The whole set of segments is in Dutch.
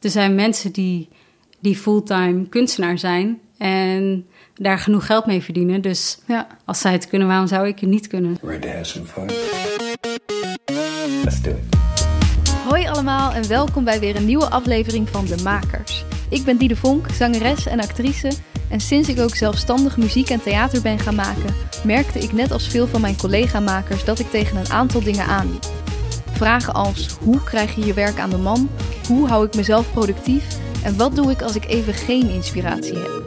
er zijn mensen die, die fulltime kunstenaar zijn en daar genoeg geld mee verdienen. Dus Ja. als zij het kunnen, waarom zou ik het niet kunnen? Ready to have some fun? Let's do it. Hoi allemaal en welkom bij weer een nieuwe aflevering van De Makers. Ik ben Diede Vonk, zangeres en actrice. En sinds ik ook zelfstandig muziek en theater ben gaan maken, merkte ik net als veel van mijn collega-makers dat ik tegen een aantal dingen aanliep. Vragen als hoe krijg je je werk aan de man? Hoe hou ik mezelf productief? En wat doe ik als ik even geen inspiratie heb?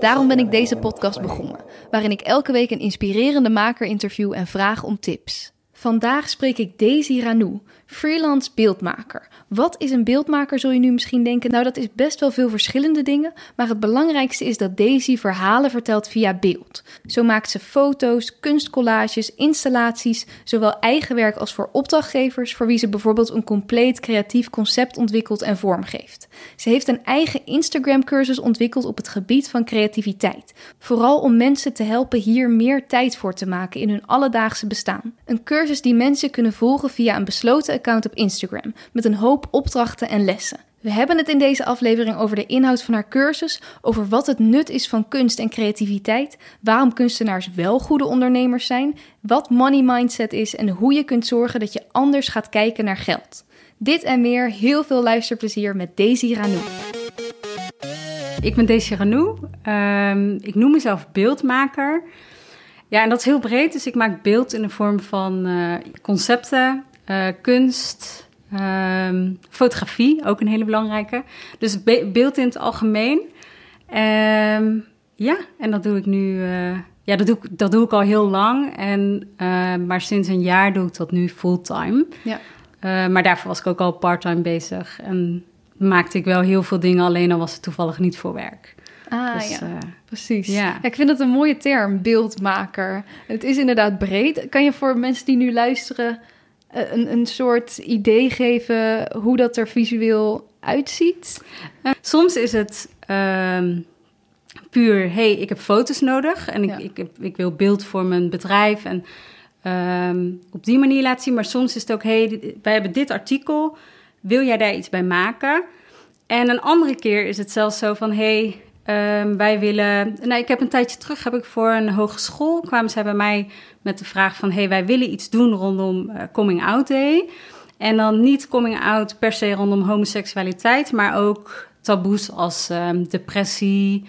Daarom ben ik deze podcast begonnen, waarin ik elke week een inspirerende maker interview en vraag om tips. Vandaag spreek ik Daisy Ranou, freelance beeldmaker. Wat is een beeldmaker, zul je nu misschien denken? Nou, dat is best wel veel verschillende dingen, maar het belangrijkste is dat Daisy verhalen vertelt via beeld. Zo maakt ze foto's, kunstcollages, installaties, zowel eigen werk als voor opdrachtgevers, voor wie ze bijvoorbeeld een compleet creatief concept ontwikkelt en vormgeeft. Ze heeft een eigen Instagram-cursus ontwikkeld op het gebied van creativiteit. Vooral om mensen te helpen hier meer tijd voor te maken in hun alledaagse bestaan. Een cursus die mensen kunnen volgen via een besloten account op Instagram, met een hoop opdrachten en lessen. We hebben het in deze aflevering over de inhoud van haar cursus, over wat het nut is van kunst en creativiteit, waarom kunstenaars wel goede ondernemers zijn, wat money mindset is en hoe je kunt zorgen dat je anders gaat kijken naar geld. Dit en meer, heel veel luisterplezier met Daisy Ranou. Ik ben Daisy Ranou. Ehm, ik noem mezelf beeldmaker. Ja, en dat is heel breed. Dus ik maak beeld in de vorm van eh, concepten, eh, kunst, ehm, fotografie, ook een hele belangrijke. Dus be- beeld in het algemeen. Ehm, ja, en dat doe ik nu. eh, ja, dat doe, ik, dat doe ik al heel lang. En, eh, maar sinds een jaar doe ik dat nu fulltime. Ja. Maar daarvoor was ik ook al parttime bezig. En maakte ik wel heel veel dingen, alleen al was het toevallig niet voor werk. Ah Dus, ja, precies. ja. Ja, ik vind het een mooie term, beeldmaker. Het is inderdaad breed. Kan je voor mensen die nu luisteren een, een soort idee geven hoe dat er visueel uitziet? Eh, soms is het ehm, puur, hey, ik heb foto's nodig en ik, Ja. ik, heb, ik wil beeld voor mijn bedrijf en ehm, op die manier laten zien. Maar soms is het ook, hey, wij hebben dit artikel, wil jij daar iets bij maken? En een andere keer is het zelfs zo van, hey, ehm, wij willen... Nou, ik heb een tijdje terug, heb ik voor een hogeschool, kwamen zij bij mij met de vraag van, hey, wij willen iets doen rondom eh, Coming Out Day. En dan niet coming out per se rondom homoseksualiteit, maar ook taboes als ehm, depressie.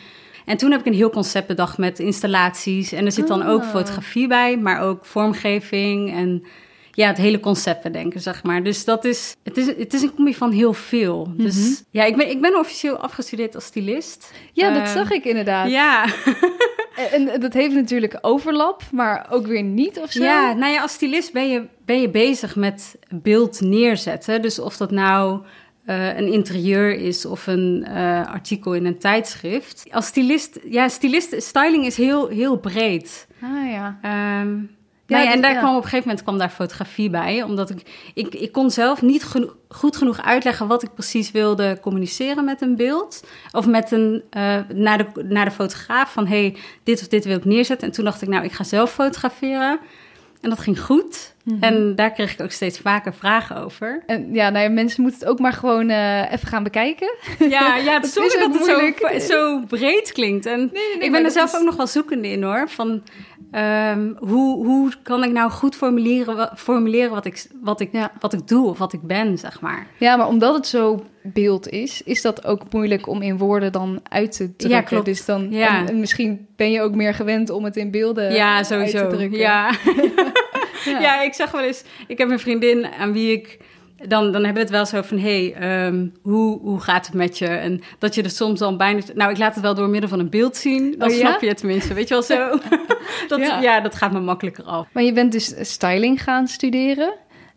En toen heb ik een heel concept bedacht met installaties. En er zit dan ook Ah. fotografie bij, maar ook vormgeving en ja, het hele concept bedenken, zeg maar. Dus dat is, het is, het is een combi van heel veel. Dus ja, ik ben, ik ben officieel afgestudeerd als stylist. Ja, dat Eh, zag ik inderdaad. Ja. En, en dat heeft natuurlijk overlap, maar ook weer niet of zo. Ja, nou ja, als stylist ben je, ben je bezig met beeld neerzetten. Dus of dat nou eh, een interieur is of een eh, artikel in een tijdschrift. Als stylist, ja, stylist, styling is heel, heel breed. Ah ja. Ehm Ja, ja, en daar ja. kwam op een gegeven moment kwam daar fotografie bij. Omdat ik, ik, ik kon zelf niet geno- goed genoeg uitleggen wat ik precies wilde communiceren met een beeld. Of met een, eh, naar, de, naar de fotograaf van, hey, dit of dit wil ik neerzetten. En toen dacht ik, nou, ik ga zelf fotograferen. En dat ging goed. Mhm. En daar kreeg ik ook steeds vaker vragen over. En ja, nou ja, mensen moeten het ook maar gewoon eh, even gaan bekijken. Ja, ja het Dat is dat ook het zo, moeilijk. zo breed klinkt. En nee, ik ben er zelf is- ook nog wel zoekende in hoor. Van ehm, hoe, hoe kan ik nou goed formuleren, formuleren wat, ik, wat, ik, Ja. wat ik doe of wat ik ben, zeg maar. Ja, maar omdat het zo beeld is, is dat ook moeilijk om in woorden dan uit te drukken. Ja, klopt. Dus dan, Ja. en, en misschien ben je ook meer gewend om het in beelden ja, uit sowieso. te drukken. Ja. Ja. ja. ik zeg wel eens, ik heb een vriendin aan wie ik. Dan, dan hebben we het wel zo van, hé, hey, ehm, hoe, hoe gaat het met je? En dat je er soms dan bijna... Nou, ik laat het wel door middel van een beeld zien. Dan Oh, ja? snap je het tenminste, weet je wel zo? dat, Ja. ja. dat gaat me makkelijker af. Maar je bent dus styling gaan studeren.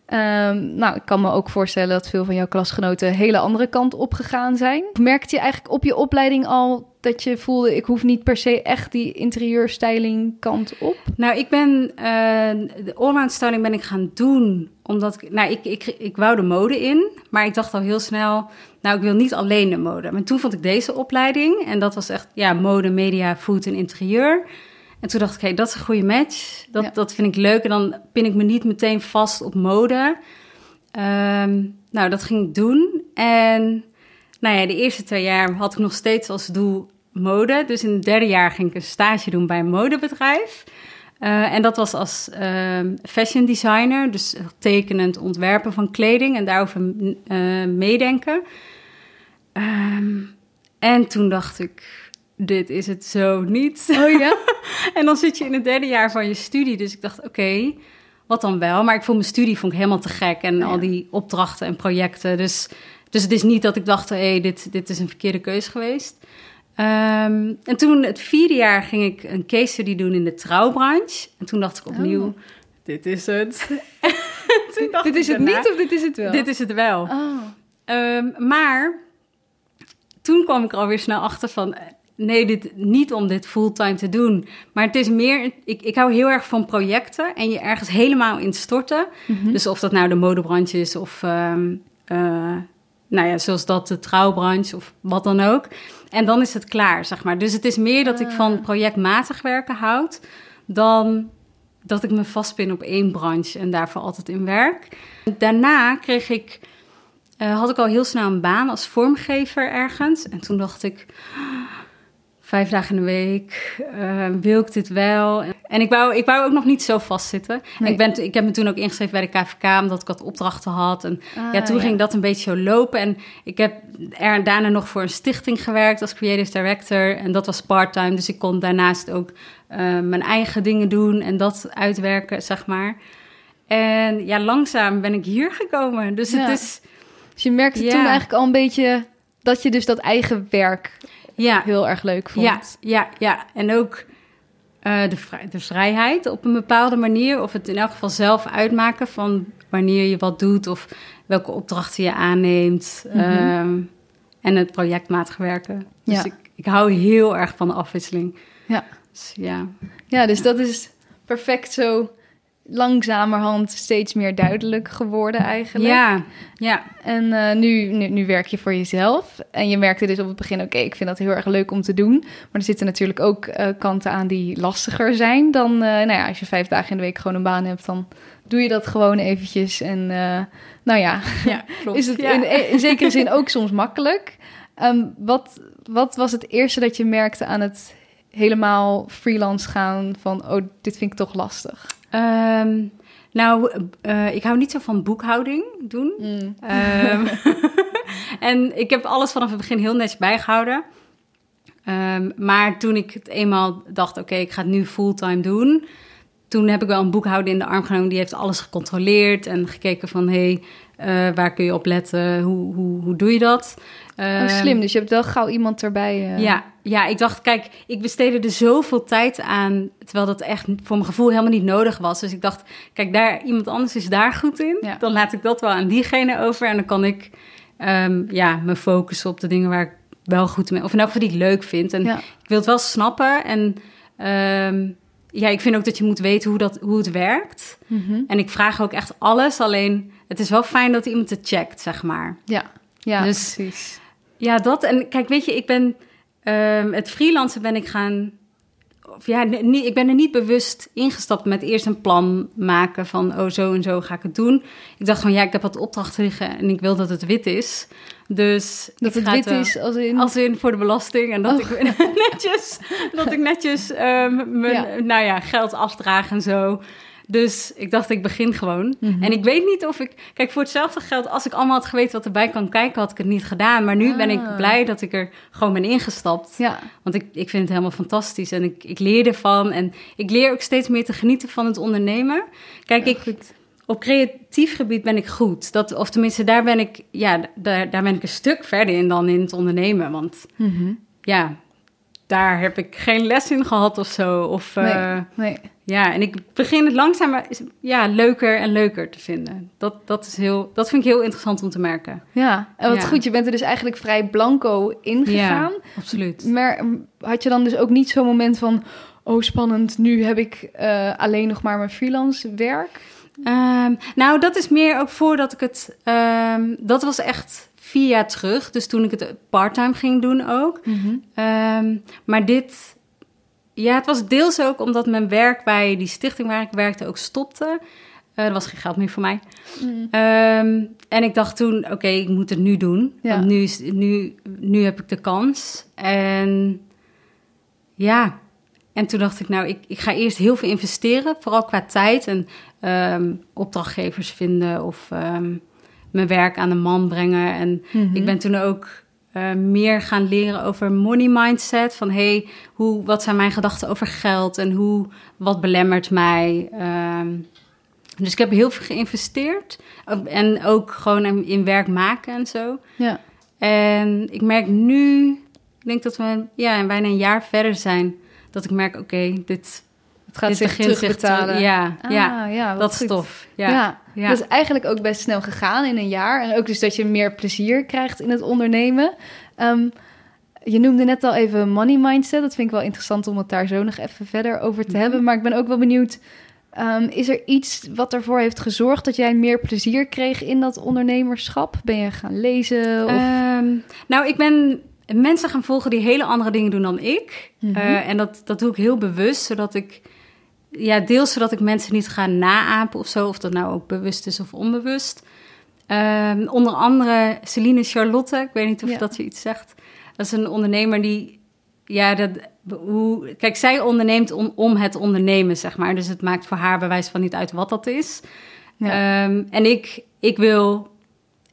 Ehm, nou, ik kan me ook voorstellen dat veel van jouw klasgenoten een hele andere kant opgegaan zijn. Merkte je eigenlijk op je opleiding al dat je voelde, ik hoef niet per se echt die interieurstyling kant op? Nou, ik ben eh, de allround styling ben ik gaan doen omdat ik, nou, ik, ik, ik wou de mode in, maar ik dacht al heel snel, nou, ik wil niet alleen de mode. Maar toen vond ik deze opleiding en dat was echt, ja, mode, media, food en interieur. En toen dacht ik, hé, dat is een goede match. Dat, Ja. dat vind ik leuk en dan pin ik me niet meteen vast op mode. Ehm, nou, dat ging ik doen en nou ja, de eerste twee jaar had ik nog steeds als doel mode. Dus in het derde jaar ging ik een stage doen bij een modebedrijf. Uh, en dat was als uh, fashion designer, dus tekenend ontwerpen van kleding en daarover uh, meedenken. Um, en toen dacht ik, dit is het zo niet. Oh ja? en dan zit je in het derde jaar van je studie, dus ik dacht, oké, okay, wat dan wel? Maar ik vond mijn studie vond ik helemaal te gek en al die opdrachten en projecten. Dus, dus het is niet dat ik dacht, hé, hey, dit, dit is een verkeerde keuze geweest. Um, en toen, het vierde jaar, ging ik een case study doen in de trouwbranche. En toen dacht ik opnieuw, oh. dit is het. dit is het niet of dit is het wel? Dit is het wel. Oh. Um, maar toen kwam ik er alweer snel achter van... Nee, dit, niet om dit fulltime te doen. Maar het is meer... Ik, ik hou heel erg van projecten en je ergens helemaal in storten. Mm -hmm. Dus of dat nou de modebranche is of... Um, uh, nou ja, zoals dat de trouwbranche of wat dan ook. En dan is het klaar, zeg maar. Dus het is meer dat ik van projectmatig werken houd... dan dat ik me vastpin op één branche en daarvoor altijd in werk. Daarna kreeg ik, uh, had ik al heel snel een baan als vormgever ergens. En toen dacht ik, vijf dagen in de week, uh, wil ik dit wel? En ik wou, ik wou ook nog niet zo vastzitten. Nee. Ik, ben, ik heb me toen ook ingeschreven bij de KVK, omdat ik wat opdrachten had. En ah, ja, toen ja. ging dat een beetje zo lopen. En ik heb er daarna nog voor een stichting gewerkt als creative director. En dat was part-time, dus ik kon daarnaast ook uh, mijn eigen dingen doen en dat uitwerken, zeg maar. En ja, langzaam ben ik hier gekomen. Dus ja. het is... Dus je merkte toen eigenlijk al een beetje dat je dus dat eigen werk ja. heel erg leuk vond. Ja, ja, ja. en ook uh, de, vrij, de vrijheid op een bepaalde manier. Of het in elk geval zelf uitmaken van wanneer je wat doet of welke opdrachten je aanneemt. Mm -hmm. um, en het projectmatig werken. Dus ja. ik, ik hou heel erg van de afwisseling. Ja. Dus, ja. ja, dus dat is perfect zo langzamerhand steeds meer duidelijk geworden eigenlijk. Ja, ja. En uh, nu, nu, nu, werk je voor jezelf. En je merkte dus op het begin, oké, okay, ik vind dat heel erg leuk om te doen. Maar er zitten natuurlijk ook uh, kanten aan die lastiger zijn dan... Uh, nou ja, als je vijf dagen in de week gewoon een baan hebt, dan doe je dat gewoon eventjes. En nou ja, ja klopt. is het ja. in, in, zekere zin ook soms makkelijk. Um, wat, wat was het eerste dat je merkte aan het helemaal freelance gaan van... oh, dit vind ik toch lastig? Um, nou, uh, ik hou niet zo van boekhouding doen. Mm. Um, en ik heb alles vanaf het begin heel netjes bijgehouden. Um, maar toen ik het eenmaal dacht, oké, okay, ik ga het nu fulltime doen... toen heb ik wel een boekhouder in de arm genomen. Die heeft alles gecontroleerd en gekeken van... hé, hey, uh, waar kun je op letten? Hoe, hoe, hoe doe je dat? Oh, slim, dus je hebt wel gauw iemand erbij. Uh... Ja, ja, ik dacht, kijk, ik besteedde er zoveel tijd aan, terwijl dat echt voor mijn gevoel helemaal niet nodig was. Dus ik dacht, kijk, daar, iemand anders is daar goed in. Ja. Dan laat ik dat wel aan diegene over en dan kan ik um, ja, me focussen op de dingen waar ik wel goed mee, of in elk geval die ik leuk vind. En ja. ik wil het wel snappen en um, ja, ik vind ook dat je moet weten hoe, dat, hoe het werkt. Mm -hmm. En ik vraag ook echt alles, alleen het is wel fijn dat iemand het checkt, zeg maar. Ja, ja dus, precies. Ja, dat. En kijk, weet je, ik ben um, het freelancen ben ik gaan. Of ja, niet, ik ben er niet bewust ingestapt met eerst een plan maken van, oh, zo en zo ga ik het doen. Ik dacht van, ja, ik heb wat opdrachten liggen en ik wil dat het wit is. Dus dat het wit het, is als in... als in voor de belasting en dat oh. ik netjes, dat ik netjes um, mijn, ja. nou ja, geld afdraag en zo. Dus ik dacht, ik begin gewoon. Mm -hmm. En ik weet niet of ik... Kijk, voor hetzelfde geld, als ik allemaal had geweten wat erbij kan kijken, had ik het niet gedaan. Maar nu ah. ben ik blij dat ik er gewoon ben ingestapt. Ja. Want ik, ik vind het helemaal fantastisch. En ik, ik leer ervan. En ik leer ook steeds meer te genieten van het ondernemen. Kijk, ja, ik... Goed. Op creatief gebied ben ik goed. Dat, of tenminste, daar ben ik, ja, daar, daar ben ik een stuk verder in dan in het ondernemen. Want mm -hmm. ja, daar heb ik geen les in gehad of zo. Of, nee, uh, nee. Ja, en ik begin het langzaam ja, leuker en leuker te vinden. Dat, dat, is heel, dat vind ik heel interessant om te merken. Ja, en wat Ja. goed, je bent er dus eigenlijk vrij blanco ingegaan. Ja, absoluut. Maar mm, had je dan dus ook niet zo'n moment van... oh, spannend, nu heb ik uh, alleen nog maar mijn freelance werk? Um, nou, dat is meer ook voordat ik het... Um, dat was echt vier jaar terug. Dus toen ik het parttime ging doen ook. Mm -hmm. um, maar dit... Ja, het was deels ook omdat mijn werk bij die stichting waar ik werkte ook stopte. Uh, er was geen geld meer voor mij. Mm. Ehm, en ik dacht toen, oké, ik moet het nu doen. Ja. Want nu, is, nu, nu heb ik de kans. En ja, en toen dacht ik, nou, ik, ik ga eerst heel veel investeren. Vooral qua tijd en ehm, opdrachtgevers vinden of ehm, mijn werk aan de man brengen. En mhm. ik ben toen ook uh, meer gaan leren over money mindset. Van hey, hoe, wat zijn mijn gedachten over geld en hoe, wat belemmert mij? Um, dus ik heb heel veel geïnvesteerd. En ook gewoon in werk maken en zo. Ja. En ik merk nu, ik denk dat we ja, bijna een jaar verder zijn, dat ik merk, oké, dit, het gaat zich terugbetalen. ja, ah, ja, ja dat is tof. Ja, ja, dat is eigenlijk ook best snel gegaan in een jaar. En ook dus dat je meer plezier krijgt in het ondernemen. Um, je noemde net al even money mindset. Dat vind ik wel interessant om het daar zo nog even verder over te mhm. hebben. Maar ik ben ook wel benieuwd Um, is er iets wat ervoor heeft gezorgd dat jij meer plezier kreeg in dat ondernemerschap? Ben je gaan lezen? Of... Um, nou, ik ben mensen gaan volgen die hele andere dingen doen dan ik. Mm en dat, dat doe ik heel bewust, zodat ik... Ja, deels zodat ik mensen niet ga naapen of zo. Of dat nou ook bewust is of onbewust. Um, onder andere Celine Charlotte. Ik weet niet of dat je iets zegt. Dat is een ondernemer die... Ja, dat, hoe, kijk, zij onderneemt om het ondernemen, zeg maar. Dus het maakt voor haar bewijs van niet uit wat dat is. Ehm, en ik, ik wil,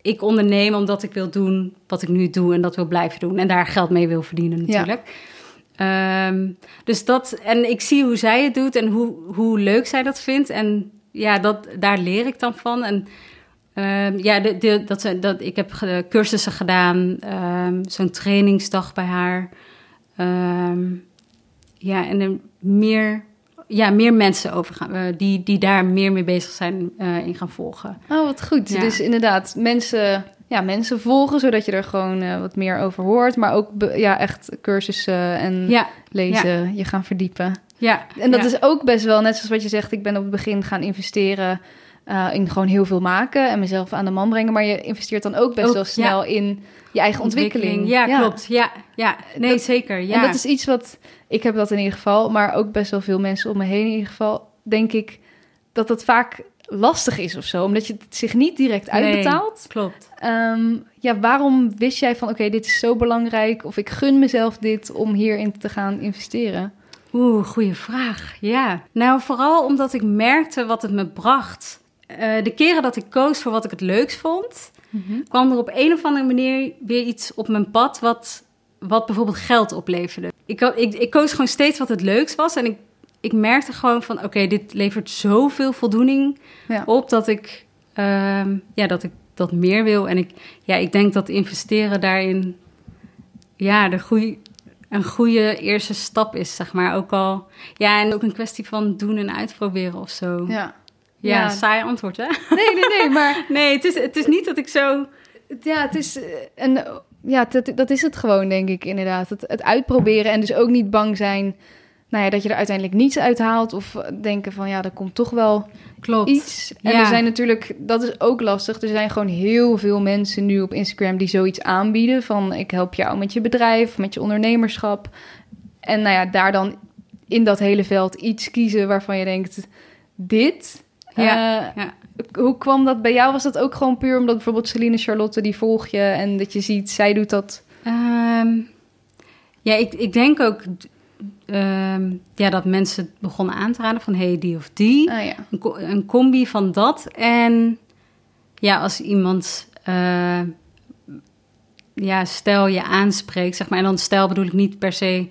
ik onderneem omdat ik wil doen wat ik nu doe en dat wil blijven doen. En daar geld mee wil verdienen natuurlijk. Ehm, dus dat, en ik zie hoe zij het doet en hoe, hoe leuk zij dat vindt. En ja, dat, daar leer ik dan van. En um, ja, de, de, dat, dat, ik heb cursussen gedaan, zo'n trainingsdag bij haar. Ja, en er meer, ja, meer mensen over gaan, uh, die, die daar meer mee bezig zijn uh, in gaan volgen. Oh, wat goed. Dus inderdaad, mensen, ja, mensen volgen, zodat je er gewoon uh, wat meer over hoort. Maar ook ja, echt cursussen en ja. lezen, je gaan verdiepen. Ja. En dat is ook best wel, net zoals wat je zegt, ik ben op het begin gaan investeren uh, in gewoon heel veel maken en mezelf aan de man brengen. Maar je investeert dan ook best wel snel in je eigen ontwikkeling. Ja, klopt. Ja, ja. nee, zeker. Ja. En dat is iets wat, ik heb dat in ieder geval, maar ook best wel veel mensen om me heen in ieder geval, denk ik dat dat vaak lastig is of zo, omdat je het zich niet direct uitbetaalt. Nee, klopt. Um, ja, waarom wist jij van, oké, dit is zo belangrijk, of ik gun mezelf dit om hierin te gaan investeren? Oeh, goede vraag. Ja. Nou, vooral omdat ik merkte wat het me bracht. Uh, de keren dat ik koos voor wat ik het leukst vond, mm kwam er op een of andere manier weer iets op mijn pad wat, wat bijvoorbeeld geld opleverde. Ik, ik, ik koos gewoon steeds wat het leukst was en ik, ik merkte gewoon van oké, dit levert zoveel voldoening op dat ik, uh, ja, dat ik dat meer wil. En ik, ja, ik denk dat investeren daarin ja, de goede, een goede eerste stap is, zeg maar. Ook al, ja, en ook een kwestie van doen en uitproberen of zo. Ja. Ja, ja, saai antwoord, hè? Nee, nee, nee, maar... nee, het is, het is niet dat ik zo... Ja, het is... En ja, dat, dat is het gewoon, denk ik, inderdaad. Het, het uitproberen en dus ook niet bang zijn... Nou ja, dat je er uiteindelijk niets uithaalt. Of denken van, ja, er komt toch wel Klopt. iets. En er zijn natuurlijk... Dat is ook lastig. Er zijn gewoon heel veel mensen nu op Instagram... die zoiets aanbieden van... ik help jou met je bedrijf, met je ondernemerschap. En nou ja, daar dan in dat hele veld iets kiezen waarvan je denkt... dit ja, uh, ja. Hoe kwam dat bij jou? Was dat ook gewoon puur omdat bijvoorbeeld Celine Charlotte, die volg je en dat je ziet, zij doet dat? Um, ja, ik, ik denk ook um, ja, dat mensen begonnen aan te raden van hey, die of die. Ah, ja. een, een, combi van dat. En ja, als iemand uh, ja, stel je aanspreekt, zeg maar, en dan stel bedoel ik niet per se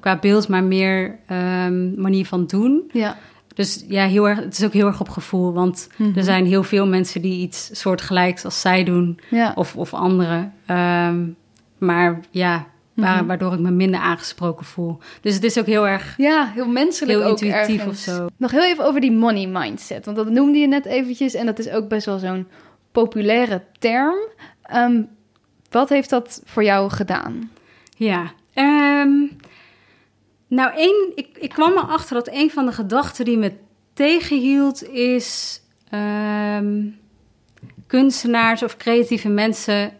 qua beeld, maar meer um, manier van doen. Ja dus ja, heel erg, het is ook heel erg op gevoel. Want er mhm. zijn heel veel mensen die iets soortgelijks als zij doen. Of, of anderen. Ehm, maar ja, mhm. waardoor ik me minder aangesproken voel. Dus het is ook heel erg... Ja, heel menselijk heel ook intuïtief ergens. of zo. Nog heel even over die money mindset. Want dat noemde je net eventjes. En dat is ook best wel zo'n populaire term. Um, wat heeft dat voor jou gedaan? Ja, um, nou, één, ik, ik kwam erachter dat een van de gedachten die me tegenhield is... Um, kunstenaars of creatieve mensen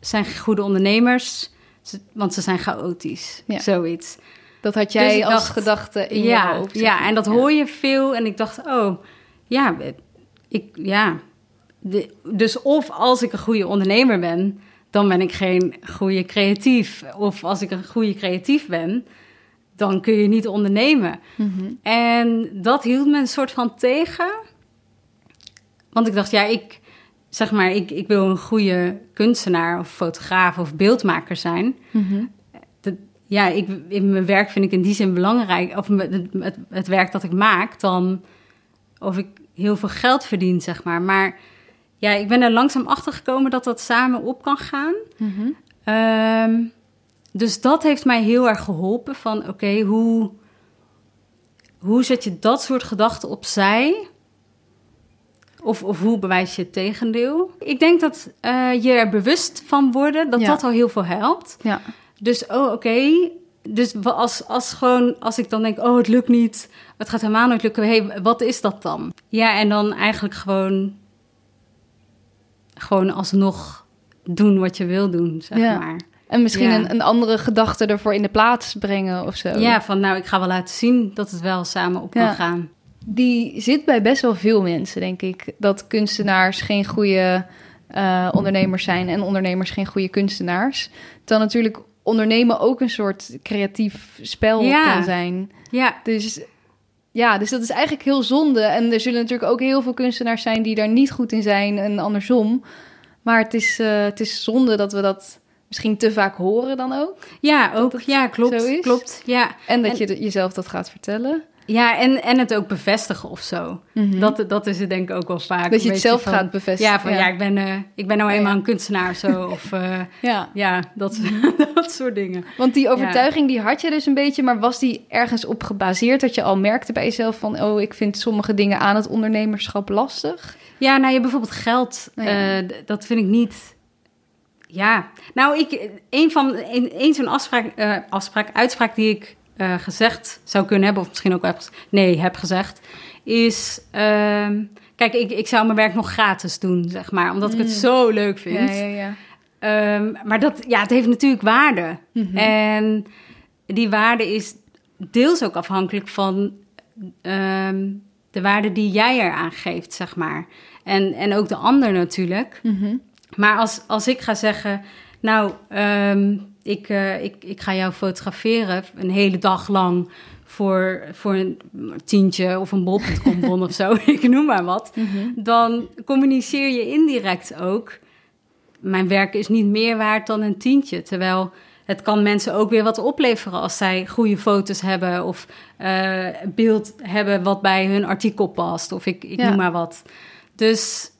zijn goede ondernemers, want ze zijn chaotisch. Ja. Zoiets. Dat had jij dus als gedachte in ja, je hoofd. Ja, en dat hoor je veel. En ik dacht, oh, ja, ik, ja. De, dus of als ik een goede ondernemer ben, dan ben ik geen goede creatief. Of als ik een goede creatief ben, dan kun je niet ondernemen. Mhm. En dat hield me een soort van tegen. Want ik dacht, ja, ik zeg maar, ik, ik wil een goede kunstenaar of fotograaf of beeldmaker zijn. Mhm. Dat, ja, ik, in mijn werk vind ik in die zin belangrijk, of het, het, het werk dat ik maak, dan of ik heel veel geld verdien, zeg maar. Maar ja, ik ben er langzaam achter gekomen dat dat samen op kan gaan. Mhm. Ehm, dus dat heeft mij heel erg geholpen van oké, hoe, hoe zet je dat soort gedachten opzij? Of, of hoe bewijs je het tegendeel? Ik denk dat eh, je er bewust van worden, dat Ja. dat al heel veel helpt. Ja. Dus, oh, oké. Dus als, als, gewoon, als ik dan denk, oh, het lukt niet. Het gaat helemaal nooit lukken. hey, wat is dat dan? Ja, en dan eigenlijk gewoon... Gewoon alsnog doen wat je wil doen, zeg Ja. maar. En misschien Ja. een, een andere gedachte ervoor in de plaats brengen of zo. Ja, van nou, ik ga wel laten zien dat het wel samen op kan Ja. gaan. Die zit bij best wel veel mensen, denk ik. Dat kunstenaars geen goede eh, ondernemers zijn en ondernemers geen goede kunstenaars. Dan natuurlijk ondernemen ook een soort creatief spel Ja. kan zijn. Ja, Dus ja, dus dat is eigenlijk heel zonde. En er zullen natuurlijk ook heel veel kunstenaars zijn die daar niet goed in zijn en andersom. Maar het is, eh, het is zonde dat we dat misschien te vaak horen dan ook. ja ook. Ja, klopt. Klopt. Ja, En dat En- je jezelf dat gaat vertellen. Ja en, en het ook bevestigen of zo. Dat, dat is het denk ik ook wel vaak. Mhm. dat je het zelf van- gaat bevestigen. Ja, van ja, ik, ben, eh, ik ben nou eenmaal ja. een kunstenaar zo. Of eh, ja. ja, dat, dat soort dingen. Want die overtuiging die had je dus een beetje, maar was die ergens op gebaseerd dat je al merkte bij jezelf van, oh, ik vind sommige dingen aan het ondernemerschap lastig? Ja, nou, je bijvoorbeeld geld, Oh eh, dat vind ik niet. Ja, nou, ik, een van een, een zo'n afspraak, afspraak, uitspraak die ik eh, gezegd zou kunnen hebben, of misschien ook heb, nee, heb gezegd, is: ehm, kijk, ik, ik zou mijn werk nog gratis doen, zeg maar, omdat ik het Mm. zo leuk vind. Ja, ja, ja. Ehm, maar dat, ja, het heeft natuurlijk waarde. Mhm. En die waarde is deels ook afhankelijk van ehm, de waarde die jij eraan geeft, zeg maar. En, en ook de ander natuurlijk. Mhm. Maar als, als ik ga zeggen, nou, ik, eh, ik, ik ga jou fotograferen een hele dag lang voor, voor een tientje of een bol.com bon of zo, ik noem maar wat. Mhm. Dan communiceer je indirect ook, mijn werk is niet meer waard dan een tientje. Terwijl het kan mensen ook weer wat opleveren als zij goede foto's hebben of eh, beeld hebben wat bij hun artikel past. Of ik, ik Ja. noem maar wat. Dus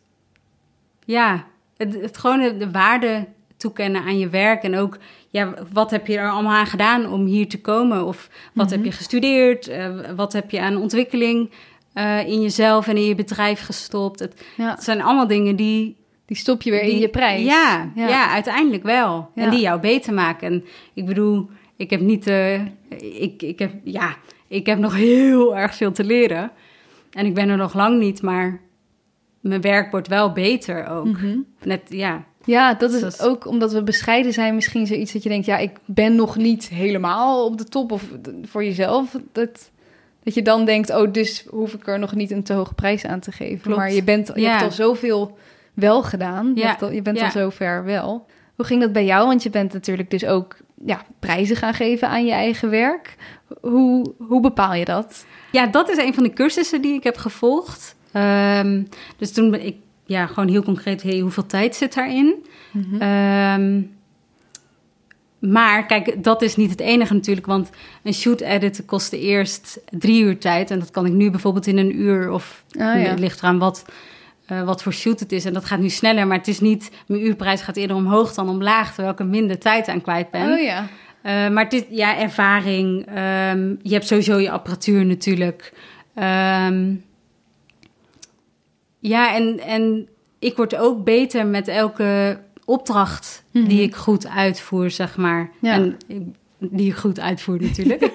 ja, het, het gewoon de, de waarde toekennen aan je werk. En ook, ja, wat heb je er allemaal aan gedaan om hier te komen? Of wat Mhm. heb je gestudeerd? Eh, wat heb je aan ontwikkeling eh, in jezelf en in je bedrijf gestopt? Het, Ja, het zijn allemaal dingen die... die stop je weer in je prijs. Ja, ja. uiteindelijk wel. En die jou beter maken. En ik bedoel, ik heb niet... eh, ik, ik, heb, ja, ik heb nog heel erg veel te leren. En ik ben er nog lang niet, maar mijn werk wordt wel beter ook. Mhm. Net, ja, Ja, dat is Dat is- ook omdat we bescheiden zijn, misschien zoiets dat je denkt, ja, ik ben nog niet helemaal op de top of voor jezelf. Dat, dat je dan denkt, oh, dus hoef ik er nog niet een te hoge prijs aan te geven. Klopt. Maar je, bent, je Ja. hebt al zoveel wel gedaan. Je, Ja. al, je bent Ja. al zover wel. Hoe ging dat bij jou? Want je bent natuurlijk dus ook ja, prijzen gaan geven aan je eigen werk. Hoe, hoe bepaal je dat? Ja, dat is een van de cursussen die ik heb gevolgd. Ehm, dus toen ben ik ja, gewoon heel concreet, hey, hoeveel tijd zit daarin? Ehm, maar kijk, dat is niet het enige natuurlijk, want een shoot edit kostte eerst drie uur tijd. En dat kan ik nu bijvoorbeeld in een uur of Ah, ja. het ligt eraan wat, eh, wat voor shoot het is. En dat gaat nu sneller, maar het is niet, mijn uurprijs gaat eerder omhoog dan omlaag, terwijl ik er minder tijd aan kwijt ben. Oh ja. Eh, maar is ja, ervaring. ehm, je hebt sowieso je apparatuur natuurlijk. Ehm, ja, en, en ik word ook beter met elke opdracht Mhm. die ik goed uitvoer, zeg maar. Ja. En die ik goed uitvoer natuurlijk.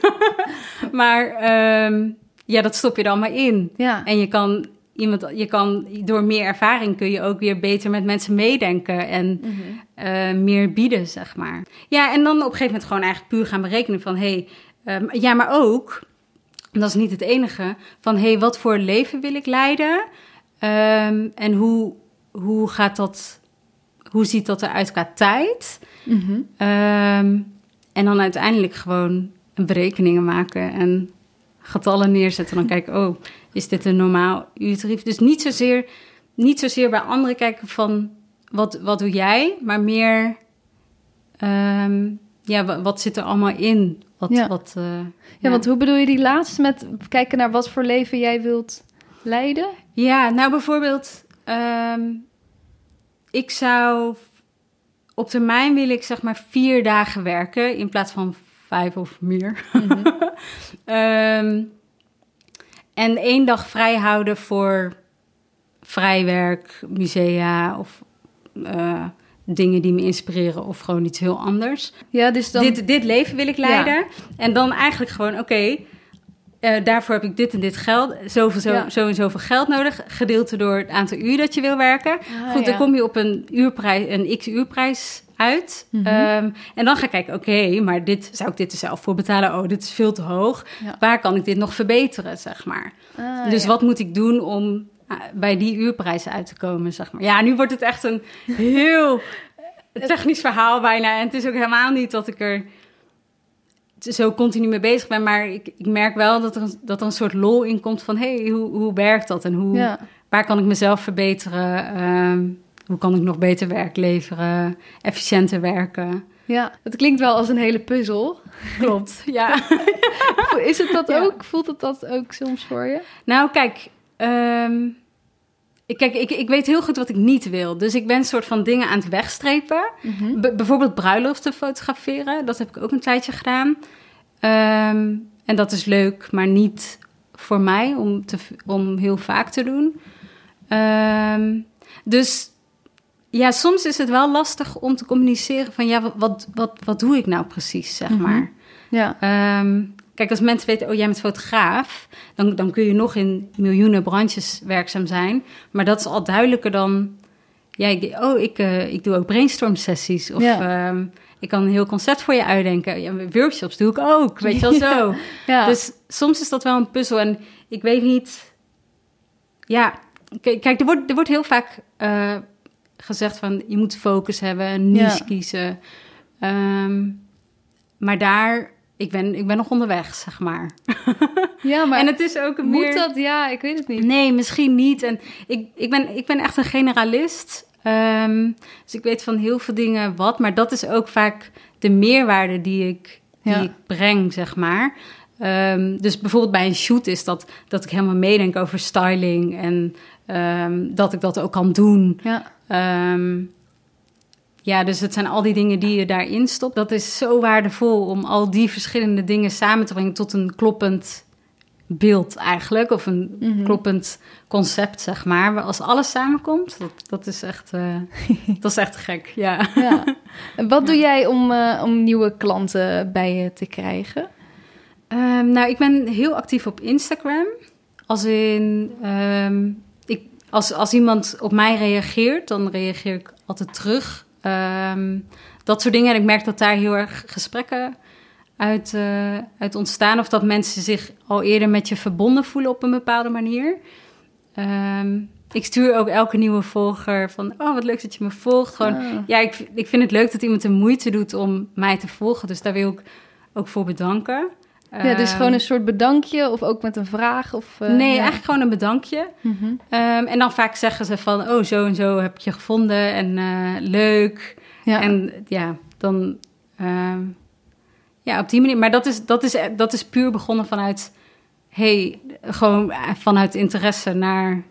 maar ehm, ja, dat stop je er allemaal in. Ja. En je kan iemand, je kan door meer ervaring kun je ook weer beter met mensen meedenken en Mhm. eh, meer bieden, zeg maar. Ja, en dan op een gegeven moment gewoon eigenlijk puur gaan berekenen van hé, hey, ehm, ja, maar ook, en dat is niet het enige, van hé, hey, wat voor leven wil ik leiden? Ehm, en hoe, hoe gaat dat, hoe ziet dat eruit qua tijd? Mhm. Ehm, en dan uiteindelijk gewoon berekeningen maken en getallen neerzetten. Dan kijken, oh, is dit een normaal uurtarief? Dus niet zozeer, niet zozeer bij anderen kijken van, wat, wat doe jij? Maar meer, ehm, ja, wa- wat zit er allemaal in? Wat, Ja. wat, eh, Ja, want hoe bedoel je die laatste met kijken naar wat voor leven jij wilt leiden? Ja, nou bijvoorbeeld, ehm, ik zou op termijn wil ik zeg maar vier dagen werken in plaats van vijf of meer. Ehm, en één dag vrij houden voor vrijwerk, musea of eh, dingen die me inspireren of gewoon iets heel anders. Ja, dus dan... Dit, dit leven wil ik leiden. En dan eigenlijk gewoon, oké, eh, daarvoor heb ik dit en dit geld, zoveel, zo, Ja. zo en zoveel geld nodig, gedeeld door het aantal uur dat je wil werken. Ah, Goed, dan ja. kom je op een uurprijs, een x-uurprijs uit. Mhm. Ehm, en dan ga ik kijken, oké, maar dit zou ik dit er zelf voor betalen? Oh, dit is veel te hoog. Ja. Waar kan ik dit nog verbeteren, zeg maar? Ah, dus wat moet ik doen om ah, bij die uurprijzen uit te komen, zeg maar? Ja, nu wordt het echt een heel technisch verhaal bijna. En het is ook helemaal niet dat ik er zo continu mee bezig ben. Maar ik, ik merk wel dat er, dat er een soort lol in komt van... hé, hey, hoe, hoe werkt dat? En hoe, Ja. waar kan ik mezelf verbeteren? Ehm, hoe kan ik nog beter werk leveren? Efficiënter werken? ja, het klinkt wel als een hele puzzel. Klopt, ja. Is het dat Ja. ook? Voelt het dat ook soms voor je? Nou, kijk... ehm, ik, kijk ik, ik weet heel goed wat ik niet wil. Dus ik ben een soort van dingen aan het wegstrepen. B- bijvoorbeeld bruiloften fotograferen. Dat heb ik ook een tijdje gedaan. Ehm, en dat is leuk, maar niet voor mij om, te, om heel vaak te doen. Ehm, dus ja, soms is het wel lastig om te communiceren van... ja, wat, wat, wat, wat doe ik nou precies, zeg Mhm. maar. Ja. Ehm, kijk, als mensen weten, oh, jij bent fotograaf, dan, dan kun je nog in miljoenen branches werkzaam zijn. Maar dat is al duidelijker dan, ja, ik, oh, ik, eh, ik doe ook brainstorm sessies. Of Ja. ehm, ik kan een heel concept voor je uitdenken. Ja, workshops doe ik ook, weet je wel zo. Ja. Dus soms is dat wel een puzzel. En ik weet niet, ja, kijk, er wordt, er wordt heel vaak eh, gezegd van, je moet focus hebben, een niche kiezen. Ehm, maar daar, ik ben, ik ben nog onderweg, zeg maar. ja, maar en het is ook een moet meer... dat? Ja, ik weet het niet. Nee, misschien niet. En ik, ik, ben, ik ben echt een generalist. Ehm, dus ik weet van heel veel dingen wat. Maar dat is ook vaak de meerwaarde die ik, die Ja. ik breng, zeg maar. Ehm, dus bijvoorbeeld bij een shoot is dat, dat ik helemaal meedenk over styling. En ehm, dat ik dat ook kan doen. Ja. Ja, dus het zijn al die dingen die je daarin stopt. Dat is zo waardevol om al die verschillende dingen samen te brengen tot een kloppend beeld eigenlijk. Of een Mhm. kloppend concept, zeg maar. Als alles samenkomt, dat, dat, is, echt, eh, dat is echt gek, ja. ja. Wat doe jij om, eh, om nieuwe klanten bij je te krijgen? Ehm, nou, ik ben heel actief op Instagram. Als in, ehm, ik, als, als iemand op mij reageert, dan reageer ik altijd terug. Ehm, dat soort dingen. En ik merk dat daar heel erg gesprekken uit, eh, uit ontstaan. Of dat mensen zich al eerder met je verbonden voelen op een bepaalde manier. Ehm, ik stuur ook elke nieuwe volger van... oh, wat leuk dat je me volgt. Gewoon, Ah. ja, ik, ik vind het leuk dat iemand de moeite doet om mij te volgen. Dus daar wil ik ook voor bedanken. Ja, dus Ehm, gewoon een soort bedankje of ook met een vraag? Of, eh, nee, ja. eigenlijk gewoon een bedankje. Mhm. Ehm, en dan vaak zeggen ze van, oh, zo en zo heb je gevonden en eh, leuk. Ja. En ja, dan, ehm, ja, op die manier. Maar dat is, dat is, dat is puur begonnen vanuit, hey, gewoon eh, vanuit interesse naar,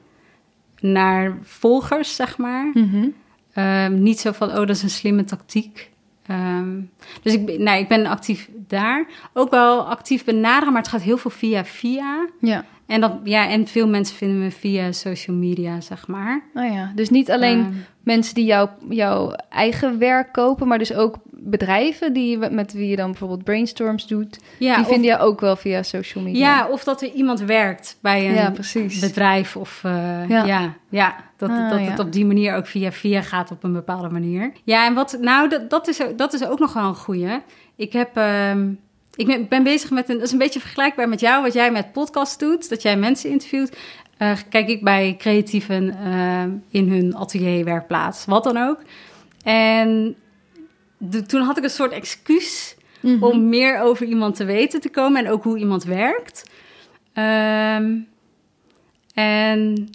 naar volgers, zeg maar. Mhm. Ehm, niet zo van, oh, dat is een slimme tactiek. Ehm, dus ik, nou, ik ben actief daar. Ook wel actief benaderen, maar het gaat heel veel via via. Ja. En, dat, ja, en veel mensen vinden me via social media, zeg maar. Oh ja, dus niet alleen Ehm, mensen die jouw, jouw eigen werk kopen, maar dus ook bedrijven die, met wie je dan bijvoorbeeld brainstorms doet. ja, die of, vinden je ook wel via social media. ja, of dat er iemand werkt bij een Ja, bedrijf. Of uh, Ja. ja. ja, dat, Ah, dat het op die manier ook via via gaat op een bepaalde manier. Ja, en wat, nou, dat, dat, is, ook- dat is ook nog wel een goeie. Ik heb... ehm, ik ben, bezig met een... Dat is een beetje vergelijkbaar met jou, wat jij met podcast doet. Dat jij mensen interviewt. eh, kijk ik bij creatieven eh, in hun atelier, werkplaats, wat dan ook. En de- toen had ik een soort excuus Mhm. om meer over iemand te weten te komen en ook hoe iemand werkt. Ehm, en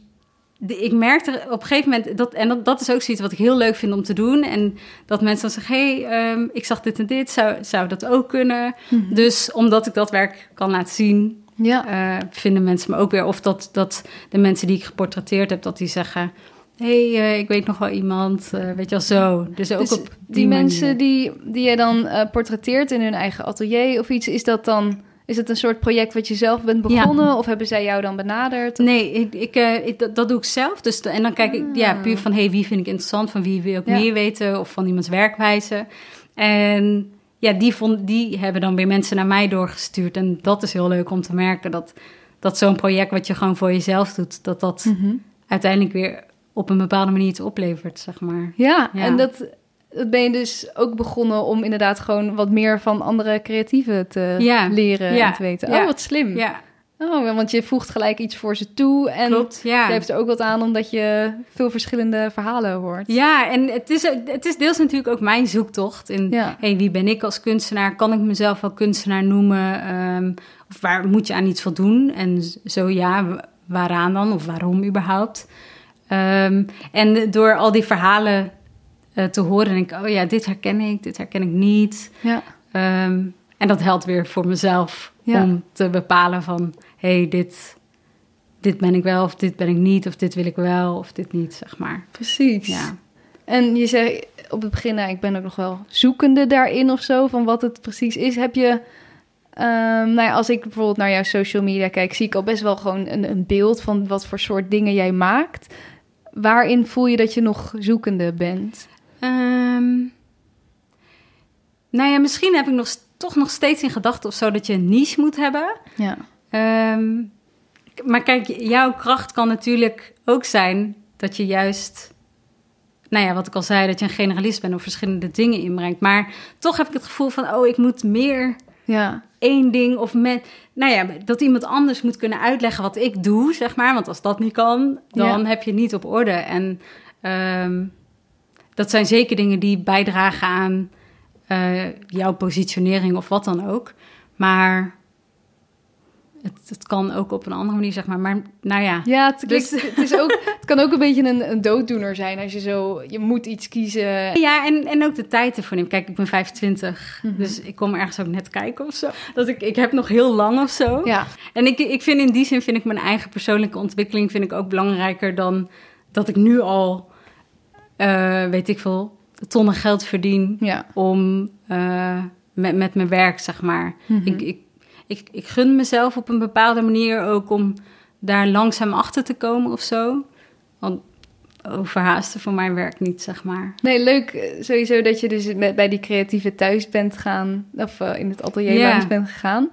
ik merkte op een gegeven moment, dat, en dat, dat is ook zoiets wat ik heel leuk vind om te doen. En dat mensen dan zeggen, hé, hey, ehm, ik zag dit en dit, zou, zou dat ook kunnen? Mhm. Dus omdat ik dat werk kan laten zien, Ja. eh, vinden mensen me ook weer. Of dat, dat de mensen die ik geportretteerd heb, dat die zeggen... hé, hey, eh, ik weet nog wel iemand, eh, weet je wel, zo. Dus ook Dus op die, die mensen die, die je dan portretteert in hun eigen atelier of iets, is dat dan is het een soort project wat je zelf bent begonnen of hebben zij jou dan benaderd? Nee, ik, ik, eh, ik- dat, dat doe ik zelf. Dus, en dan kijk ik ja, Ah. puur van, hey, wie vind ik interessant? Van wie wil ik Ja. meer weten? Of van iemands werkwijze? En ja, die, vond, die hebben dan weer mensen naar mij doorgestuurd. En dat is heel leuk om te merken dat, dat zo'n project wat je gewoon voor jezelf doet... dat dat Mhm. uiteindelijk weer op een bepaalde manier iets oplevert, zeg maar. Ja, Ja. en dat ben je dus ook begonnen om inderdaad gewoon wat meer van andere creatieven te Ja. leren Ja. en te weten. Ja. Oh, wat slim. Ja, Oh, want je voegt gelijk iets voor ze toe en klopt. Ja. je heeft er ook wat aan omdat je veel verschillende verhalen hoort. Ja, en het is, het is deels natuurlijk ook mijn zoektocht. In, Ja. hey, wie ben ik als kunstenaar? Kan ik mezelf wel kunstenaar noemen? Ehm, of waar moet je aan iets voldoen? En zo ja, wa- waaraan dan? Of waarom überhaupt? Ehm, en door al die verhalen eh, te horen, denk ik... oh ja, dit herken ik, dit herken ik niet. Ja. Ehm, en dat helpt weer voor mezelf Ja. om te bepalen van... hey, dit, dit ben ik wel of dit ben ik niet... of dit wil ik wel of dit niet, zeg maar. Precies. Ja. En je zei op het begin, nou, ik ben ook nog wel zoekende daarin of zo, van wat het precies is. Heb je, ehm, nou ja, als ik bijvoorbeeld naar jouw social media kijk, zie ik al best wel gewoon een, een beeld van wat voor soort dingen jij maakt. Waarin voel je dat je nog zoekende bent? Ehm, nou ja, misschien heb ik nog, toch nog steeds in gedachten of zo dat je een niche moet hebben. Ja. Ehm, maar kijk, jouw kracht kan natuurlijk ook zijn dat je juist, nou ja, wat ik al zei, dat je een generalist bent of verschillende dingen inbrengt. Maar toch heb ik het gevoel van, oh, ik moet meer Ja. één ding of met, nou ja, dat iemand anders moet kunnen uitleggen wat ik doe, zeg maar. Want als dat niet kan, dan Ja. heb je het niet op orde. En ehm, dat zijn zeker dingen die bijdragen aan eh, jouw positionering of wat dan ook. Maar het, het kan ook op een andere manier, zeg maar. Maar nou ja, Ja, het, Dus- het, is ook, het kan ook een beetje een, een dooddoener zijn als je zo, je moet iets kiezen. Ja, en, en ook de tijd ervoor neemt. Kijk, ik ben 25, Mhm. dus ik kom ergens ook net kijken of zo. Dat ik, ik heb nog heel lang of zo. Ja, En ik, ik vind in die zin vind ik mijn eigen persoonlijke ontwikkeling vind ik ook belangrijker dan dat ik nu al, eh, weet ik veel, tonnen geld verdien ja. om eh, met, met mijn werk, zeg maar. Mhm. Ik, ik, ik, ik gun mezelf op een bepaalde manier ook om daar langzaam achter te komen of zo. Want overhaasten voor mijn werk niet, zeg maar. Nee, leuk eh, sowieso dat je dus met, bij die creatieve thuis bent gaan, of in het atelier Ja. langs bent gegaan.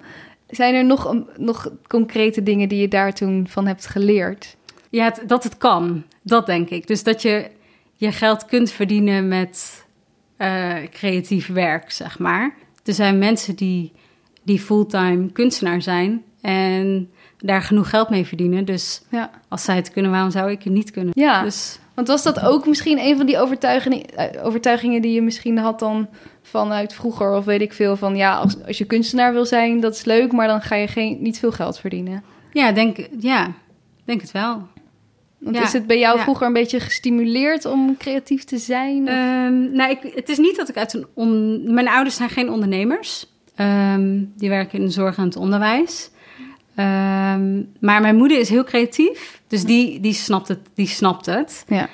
Zijn er nog, nog concrete dingen die je daar toen van hebt geleerd? Ja, het- dat het kan. Dat denk ik. Dus dat je je geld kunt verdienen met eh, creatief werk, zeg maar. Er zijn mensen die, die fulltime kunstenaar zijn en daar genoeg geld mee verdienen. Dus Ja, als zij het kunnen, waarom zou ik het niet kunnen? ja. Dus want was dat ook misschien een van die overtuigingen, eh, overtuigingen die je misschien had dan vanuit vroeger? Of weet ik veel van, ja, als, als je kunstenaar wil zijn, dat is leuk, maar dan ga je geen, niet veel geld verdienen. ja, denk, ja, denk het wel. Want Ja, is het bij jou ja. vroeger een beetje gestimuleerd om creatief te zijn? Ehm, nou, ik, het is niet dat ik uit een... On, mijn ouders zijn geen ondernemers. Ehm, die werken in de zorg en het onderwijs. Ehm, maar mijn moeder is heel creatief. Dus die, die, snapt, het, die snapt het. ja.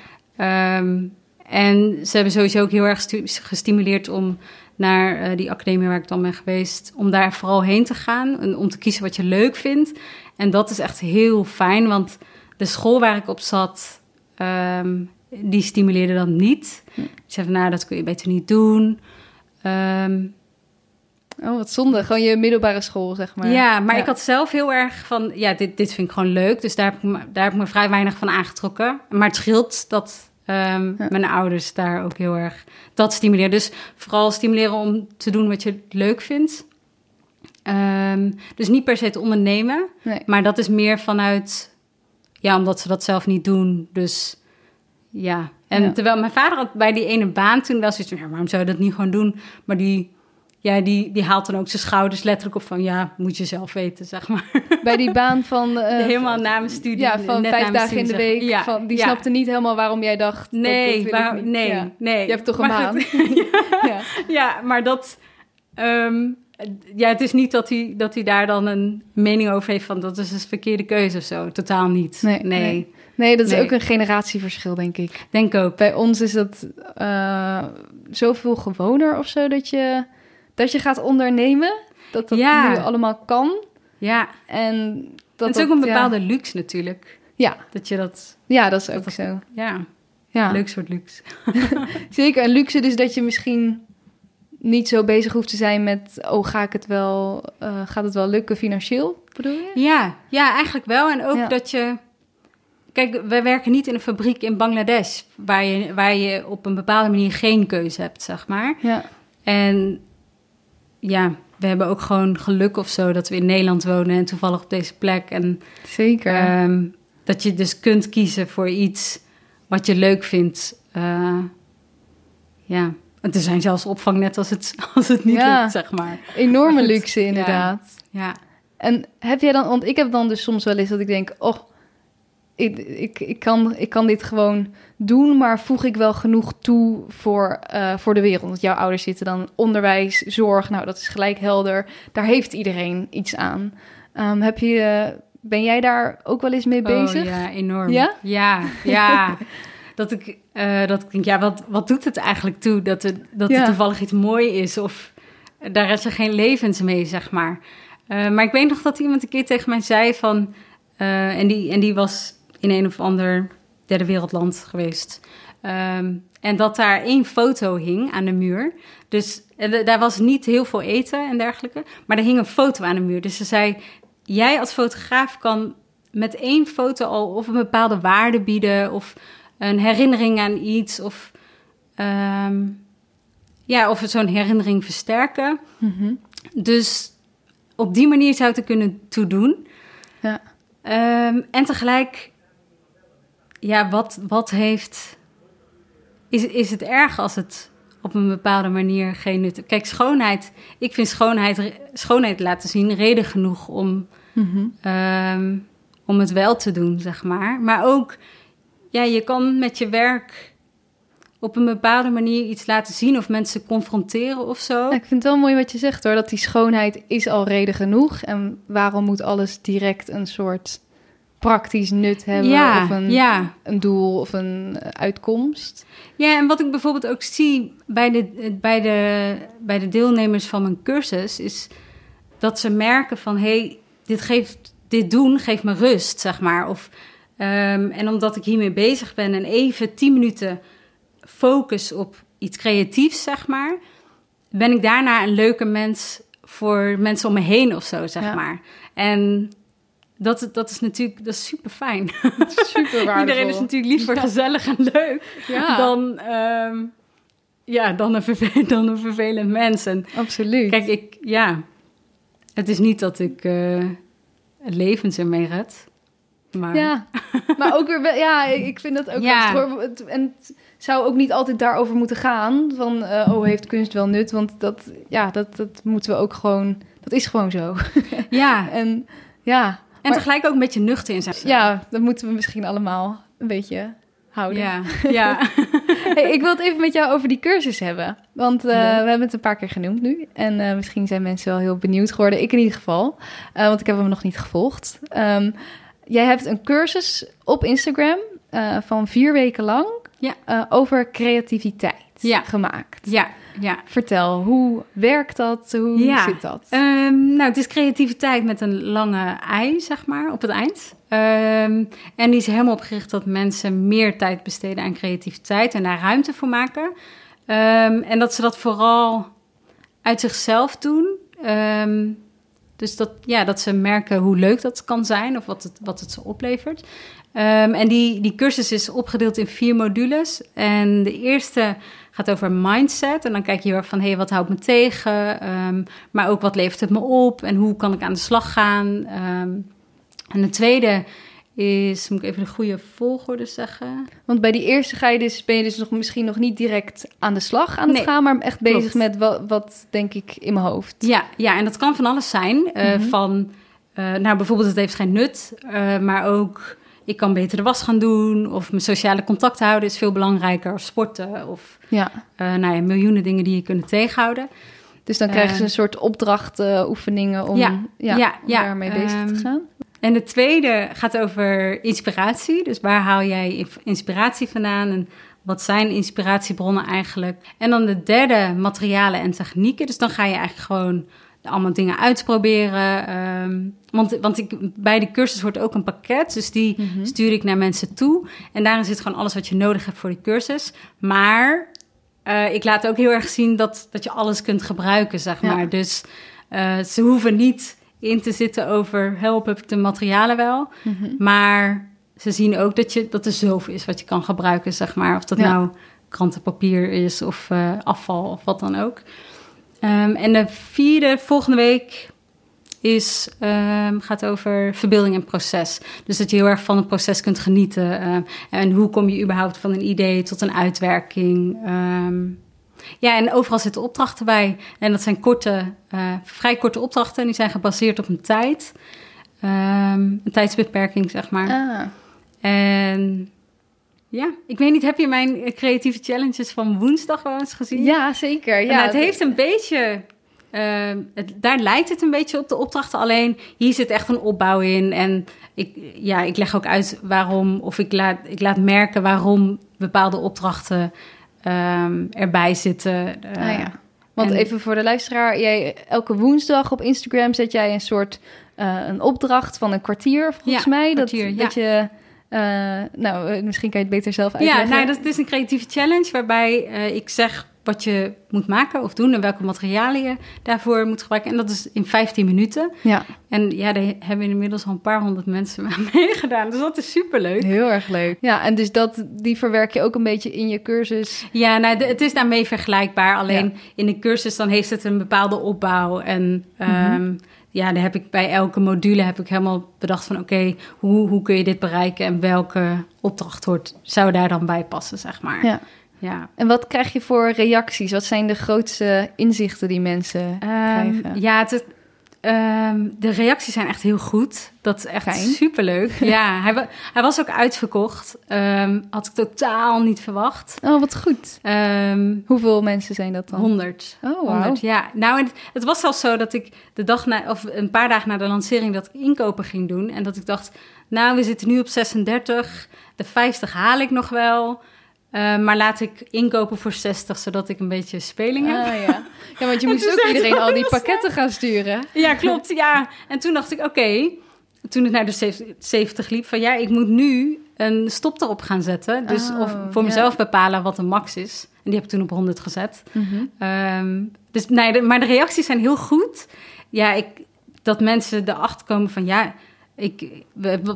En ze hebben sowieso ook heel erg gestimuleerd om naar eh, die academie waar ik dan ben geweest, om daar vooral heen te gaan en om te kiezen wat je leuk vindt. En dat is echt heel fijn, want de school waar ik op zat, ehm, die stimuleerde dat niet. Hm. Die zei van, nou, dat kun je beter niet doen. Ehm, Oh, wat zonde. Gewoon je middelbare school, zeg maar. ja, maar Ja. ik had zelf heel erg van, ja, dit, dit vind ik gewoon leuk. Dus daar heb ik, me, daar heb ik me vrij weinig van aangetrokken. Maar het scheelt dat ehm, Ja. mijn ouders daar ook heel erg dat stimuleren. Dus vooral stimuleren om te doen wat je leuk vindt. Dus niet per se te ondernemen, Nee. maar dat is meer vanuit ja, omdat ze dat zelf niet doen. Dus ja. En Ja. terwijl mijn vader had bij die ene baan toen wel zoiets van... Ja, waarom zou je dat niet gewoon doen? Maar die, ja, die, die haalt dan ook zijn schouders letterlijk op van... Ja, moet je zelf weten, zeg maar. Bij die baan van... eh, Helemaal na mijn studie. Ja, van net vijf dagen in de week. Ja, van, die ja. snapte niet helemaal waarom jij dacht... Nee, waar- nee, nee. Je hebt toch een Maar baan? goed, ja. Ja, maar dat. ehm, ja, het is niet dat hij, dat hij daar dan een mening over heeft van dat is een verkeerde keuze of zo. Totaal niet. Nee, Nee, nee. Nee, dat is Nee. ook een generatieverschil, denk ik. denk ook. Bij ons is dat eh, zoveel gewoner of zo dat je, dat je gaat ondernemen. Dat dat Ja. nu allemaal kan. Ja, En dat het is ook een ja. bepaalde luxe natuurlijk. Ja, Dat je dat, ja, dat is ook dat- zo. ja, Ja, leuk soort luxe. zeker. En luxe dus dat je misschien niet zo bezig hoeft te zijn met... oh, ga ik het wel, eh, gaat het wel lukken financieel, bedoel je? Ja, ja, eigenlijk wel. En ook Ja. dat je. Kijk, wij werken niet in een fabriek in Bangladesh waar je, waar je op een bepaalde manier geen keuze hebt, zeg maar. Ja, En ja, we hebben ook gewoon geluk of zo dat we in Nederland wonen en toevallig op deze plek. En zeker. ehm, dat je dus kunt kiezen voor iets wat je leuk vindt. Eh, ja, en er zijn zelfs opvang net als het, als het niet Ja. lukt, zeg maar. Enorme maar luxe inderdaad. Ja, En heb jij dan, want ik heb dan dus soms wel eens dat ik denk, oh, ik, ik, ik, kan, ik kan dit gewoon doen, maar voeg ik wel genoeg toe voor, eh, voor de wereld? Want jouw ouders zitten dan onderwijs, zorg, nou dat is gelijk helder. Daar heeft iedereen iets aan. Ehm, heb je, eh, ben jij daar ook wel eens mee bezig? Oh, ja, enorm. Ja? Ja, ja. dat ik, eh, dat ik denk, ja, wat, wat doet het eigenlijk toe dat, het, dat Ja. er toevallig iets mooi is? Of daar is er geen levens mee, zeg maar. Eh, maar ik weet nog dat iemand een keer tegen mij zei van... eh, en, die, en die was in een of ander derde wereldland geweest. Ehm, en dat daar één foto hing aan de muur. Dus en daar was niet heel veel eten en dergelijke. Maar er hing een foto aan de muur. Dus ze zei, jij als fotograaf kan met één foto al of een bepaalde waarde bieden... of een herinnering aan iets of... ehm, ja, of zo'n herinnering versterken. Mhm. Dus op die manier zou het er kunnen toedoen. Ja. Ehm, en tegelijk, ja, wat, wat heeft. Is, is het erg als het op een bepaalde manier geen nut Kijk, schoonheid. Ik vind schoonheid, schoonheid laten zien reden genoeg om, Mhm. ehm, om het wel te doen, zeg maar. Maar ook, ja, je kan met je werk op een bepaalde manier iets laten zien of mensen confronteren of zo. Ja, ik vind het wel mooi wat je zegt hoor, dat die schoonheid is al reden genoeg. En waarom moet alles direct een soort praktisch nut hebben ja, of een, ja. een doel of een uitkomst? Ja, en wat ik bijvoorbeeld ook zie bij de, bij de, bij de deelnemers van mijn cursus, is dat ze merken van hé, hey, dit, geeft, dit doen geeft me rust, zeg maar. Of, ehm, en omdat ik hiermee bezig ben en even tien minuten focus op iets creatiefs, zeg maar, ben ik daarna een leuke mens voor mensen om me heen of zo, zeg Ja. maar. En dat, dat is natuurlijk dat is super fijn. Super waardevol. Iedereen is natuurlijk liever gezellig en leuk Ja, dan, ehm, ja, dan, een vervelend, dan een vervelend mens. En absoluut. kijk, ik, ja, het is niet dat ik eh levens ermee red. Maar Ja, maar ook weer, wel- ja, ik vind dat ook Ja. lastig, hoor. Het- En het zou ook niet altijd daarover moeten gaan, van, eh, oh, heeft kunst wel nut? Want dat, ja, dat, dat moeten we ook gewoon, dat is gewoon zo. ja. En ja, en maar- tegelijk ook een beetje nuchter in zijn. ja, dat moeten we misschien allemaal een beetje houden. ja, ja. Hey, ik wil het even met jou over die cursus hebben. Want eh, we hebben het een paar keer genoemd nu. En eh, misschien zijn mensen wel heel benieuwd geworden. Ik in ieder geval. Want ik heb hem nog niet gevolgd. Ehm, jij hebt een cursus op Instagram eh, van vier weken lang Ja. eh, over creativiteit Ja. gemaakt. ja, ja. Vertel, hoe werkt dat? Hoe Ja. zit dat? Ehm, nou, het is creativiteit met een lange ei, zeg maar, op het eind. Ehm, en die is helemaal opgericht dat mensen meer tijd besteden aan creativiteit en daar ruimte voor maken. Ehm, en dat ze dat vooral uit zichzelf doen. Dus dat, ja, dat ze merken hoe leuk dat kan zijn of wat het, wat het ze oplevert. Ehm, en die, die cursus is opgedeeld in vier modules. En de eerste gaat over mindset. En dan kijk je heel van, hé, hey, wat houdt me tegen? Ehm, maar ook, wat levert het me op? En hoe kan ik aan de slag gaan? Ehm, en de tweede is, moet ik even de goede volgorde zeggen. Want bij die eerste ga je dus, ben je dus nog, misschien nog niet direct aan de slag aan het Nee, gaan, maar echt bezig met wat, wat denk ik in mijn hoofd. Ja, ja, en dat kan van alles zijn. eh, Mhm. Van, eh, nou bijvoorbeeld het heeft geen nut, eh, maar ook ik kan beter de was gaan doen. Of mijn sociale contacten houden is veel belangrijker. Of sporten. Of Ja. nou ja, miljoenen dingen die je kunnen tegenhouden. Dus dan krijgen ze een soort opdrachten, oefeningen om, Ja, ja, ja, om daarmee bezig te ehm, gaan. En de tweede gaat over inspiratie. Dus waar haal jij inspiratie vandaan? En wat zijn inspiratiebronnen eigenlijk? En dan de derde, materialen en technieken. Dus dan ga je eigenlijk gewoon allemaal dingen uitproberen. ehm, want want ik, bij de cursus wordt ook een pakket. Dus die Mhm. stuur ik naar mensen toe. En daarin zit gewoon alles wat je nodig hebt voor die cursus. Maar eh, ik laat ook heel erg zien dat, dat je alles kunt gebruiken, zeg Ja. maar. Dus eh, ze hoeven niet in te zitten over help, heb ik de materialen wel. Mhm. Maar ze zien ook dat, je, dat er zoveel is wat je kan gebruiken, zeg maar. Of dat Ja. nou krantenpapier is of eh, afval of wat dan ook. Ehm, en de vierde volgende week is, ehm, gaat over verbeelding en proces. Dus dat je heel erg van het proces kunt genieten. ehm, en hoe kom je überhaupt van een idee tot een uitwerking. Ja, en overal zitten opdrachten bij. En dat zijn korte, eh, vrij korte opdrachten. En die zijn gebaseerd op een tijd. Ehm, een tijdsbeperking, zeg maar. Ah. En ja, ik weet niet, heb je mijn creatieve challenges van woensdag wel eens gezien? Ja, zeker. Ja, Nou, het heeft een beetje. ehm, het, daar lijkt het een beetje op de opdrachten. Alleen hier zit echt een opbouw in. En ik, ja, ik leg ook uit waarom. Of ik laat, ik laat merken waarom bepaalde opdrachten ehm, erbij zitten. Eh, Ah, ja. Want en- even voor de luisteraar, jij, elke woensdag op Instagram zet jij een soort eh, een opdracht van een kwartier, volgens Ja, mij. kwartier, dat, ja. dat je, eh, nou, misschien kan je het beter zelf Ja, uitleggen. nou, dat is een creatieve challenge waarbij ik zeg wat je moet maken of doen en welke materialen je daarvoor moet gebruiken. En dat is in 15 minuten. ja, En ja, daar hebben inmiddels al een paar honderd mensen aan meegedaan. Dus dat is superleuk. heel erg leuk. Ja, en dus dat, die verwerk je ook een beetje in je cursus. Ja, nou, de- het is daarmee vergelijkbaar. Alleen in de cursus dan heeft het een bepaalde opbouw. En ehm, ja, daar heb ik bij elke module heb ik helemaal bedacht van... oké, hoe, hoe kun je dit bereiken en welke opdracht hoort, zou daar dan bij passen, zeg maar. Ja. Ja. En wat krijg je voor reacties? Wat zijn de grootste inzichten die mensen Ehm, krijgen? ja, het, ehm, de reacties zijn echt heel goed. Dat is echt Fijn. superleuk. ja, hij, hij was ook uitverkocht. Ehm, had ik totaal niet verwacht. Oh, wat goed. Hoeveel mensen zijn dat dan? 100. Oh, wauw. 100, ja. Nou, en het was zelfs zo dat ik de dag na, of een paar dagen na de lancering, dat ik inkopen ging doen. En dat ik dacht, nou, we zitten nu op 36, de 50 haal ik nog wel. Eh, maar laat ik inkopen voor 60, zodat ik een beetje speling heb. Ah, ja. ja, want je moest toen ook iedereen al die pakketten gaan sturen. Ja, klopt. Ja. En toen dacht ik, oké. Toen het naar de 70 70 liep, van ja, ik moet nu een stop erop gaan zetten. Dus Oh, of voor ja. mezelf bepalen wat de max is. En die heb ik toen op 100 gezet. Mhm. Ehm, dus nee, de- maar de reacties zijn heel goed. Ja, ik, dat mensen erachter komen van ja, ik,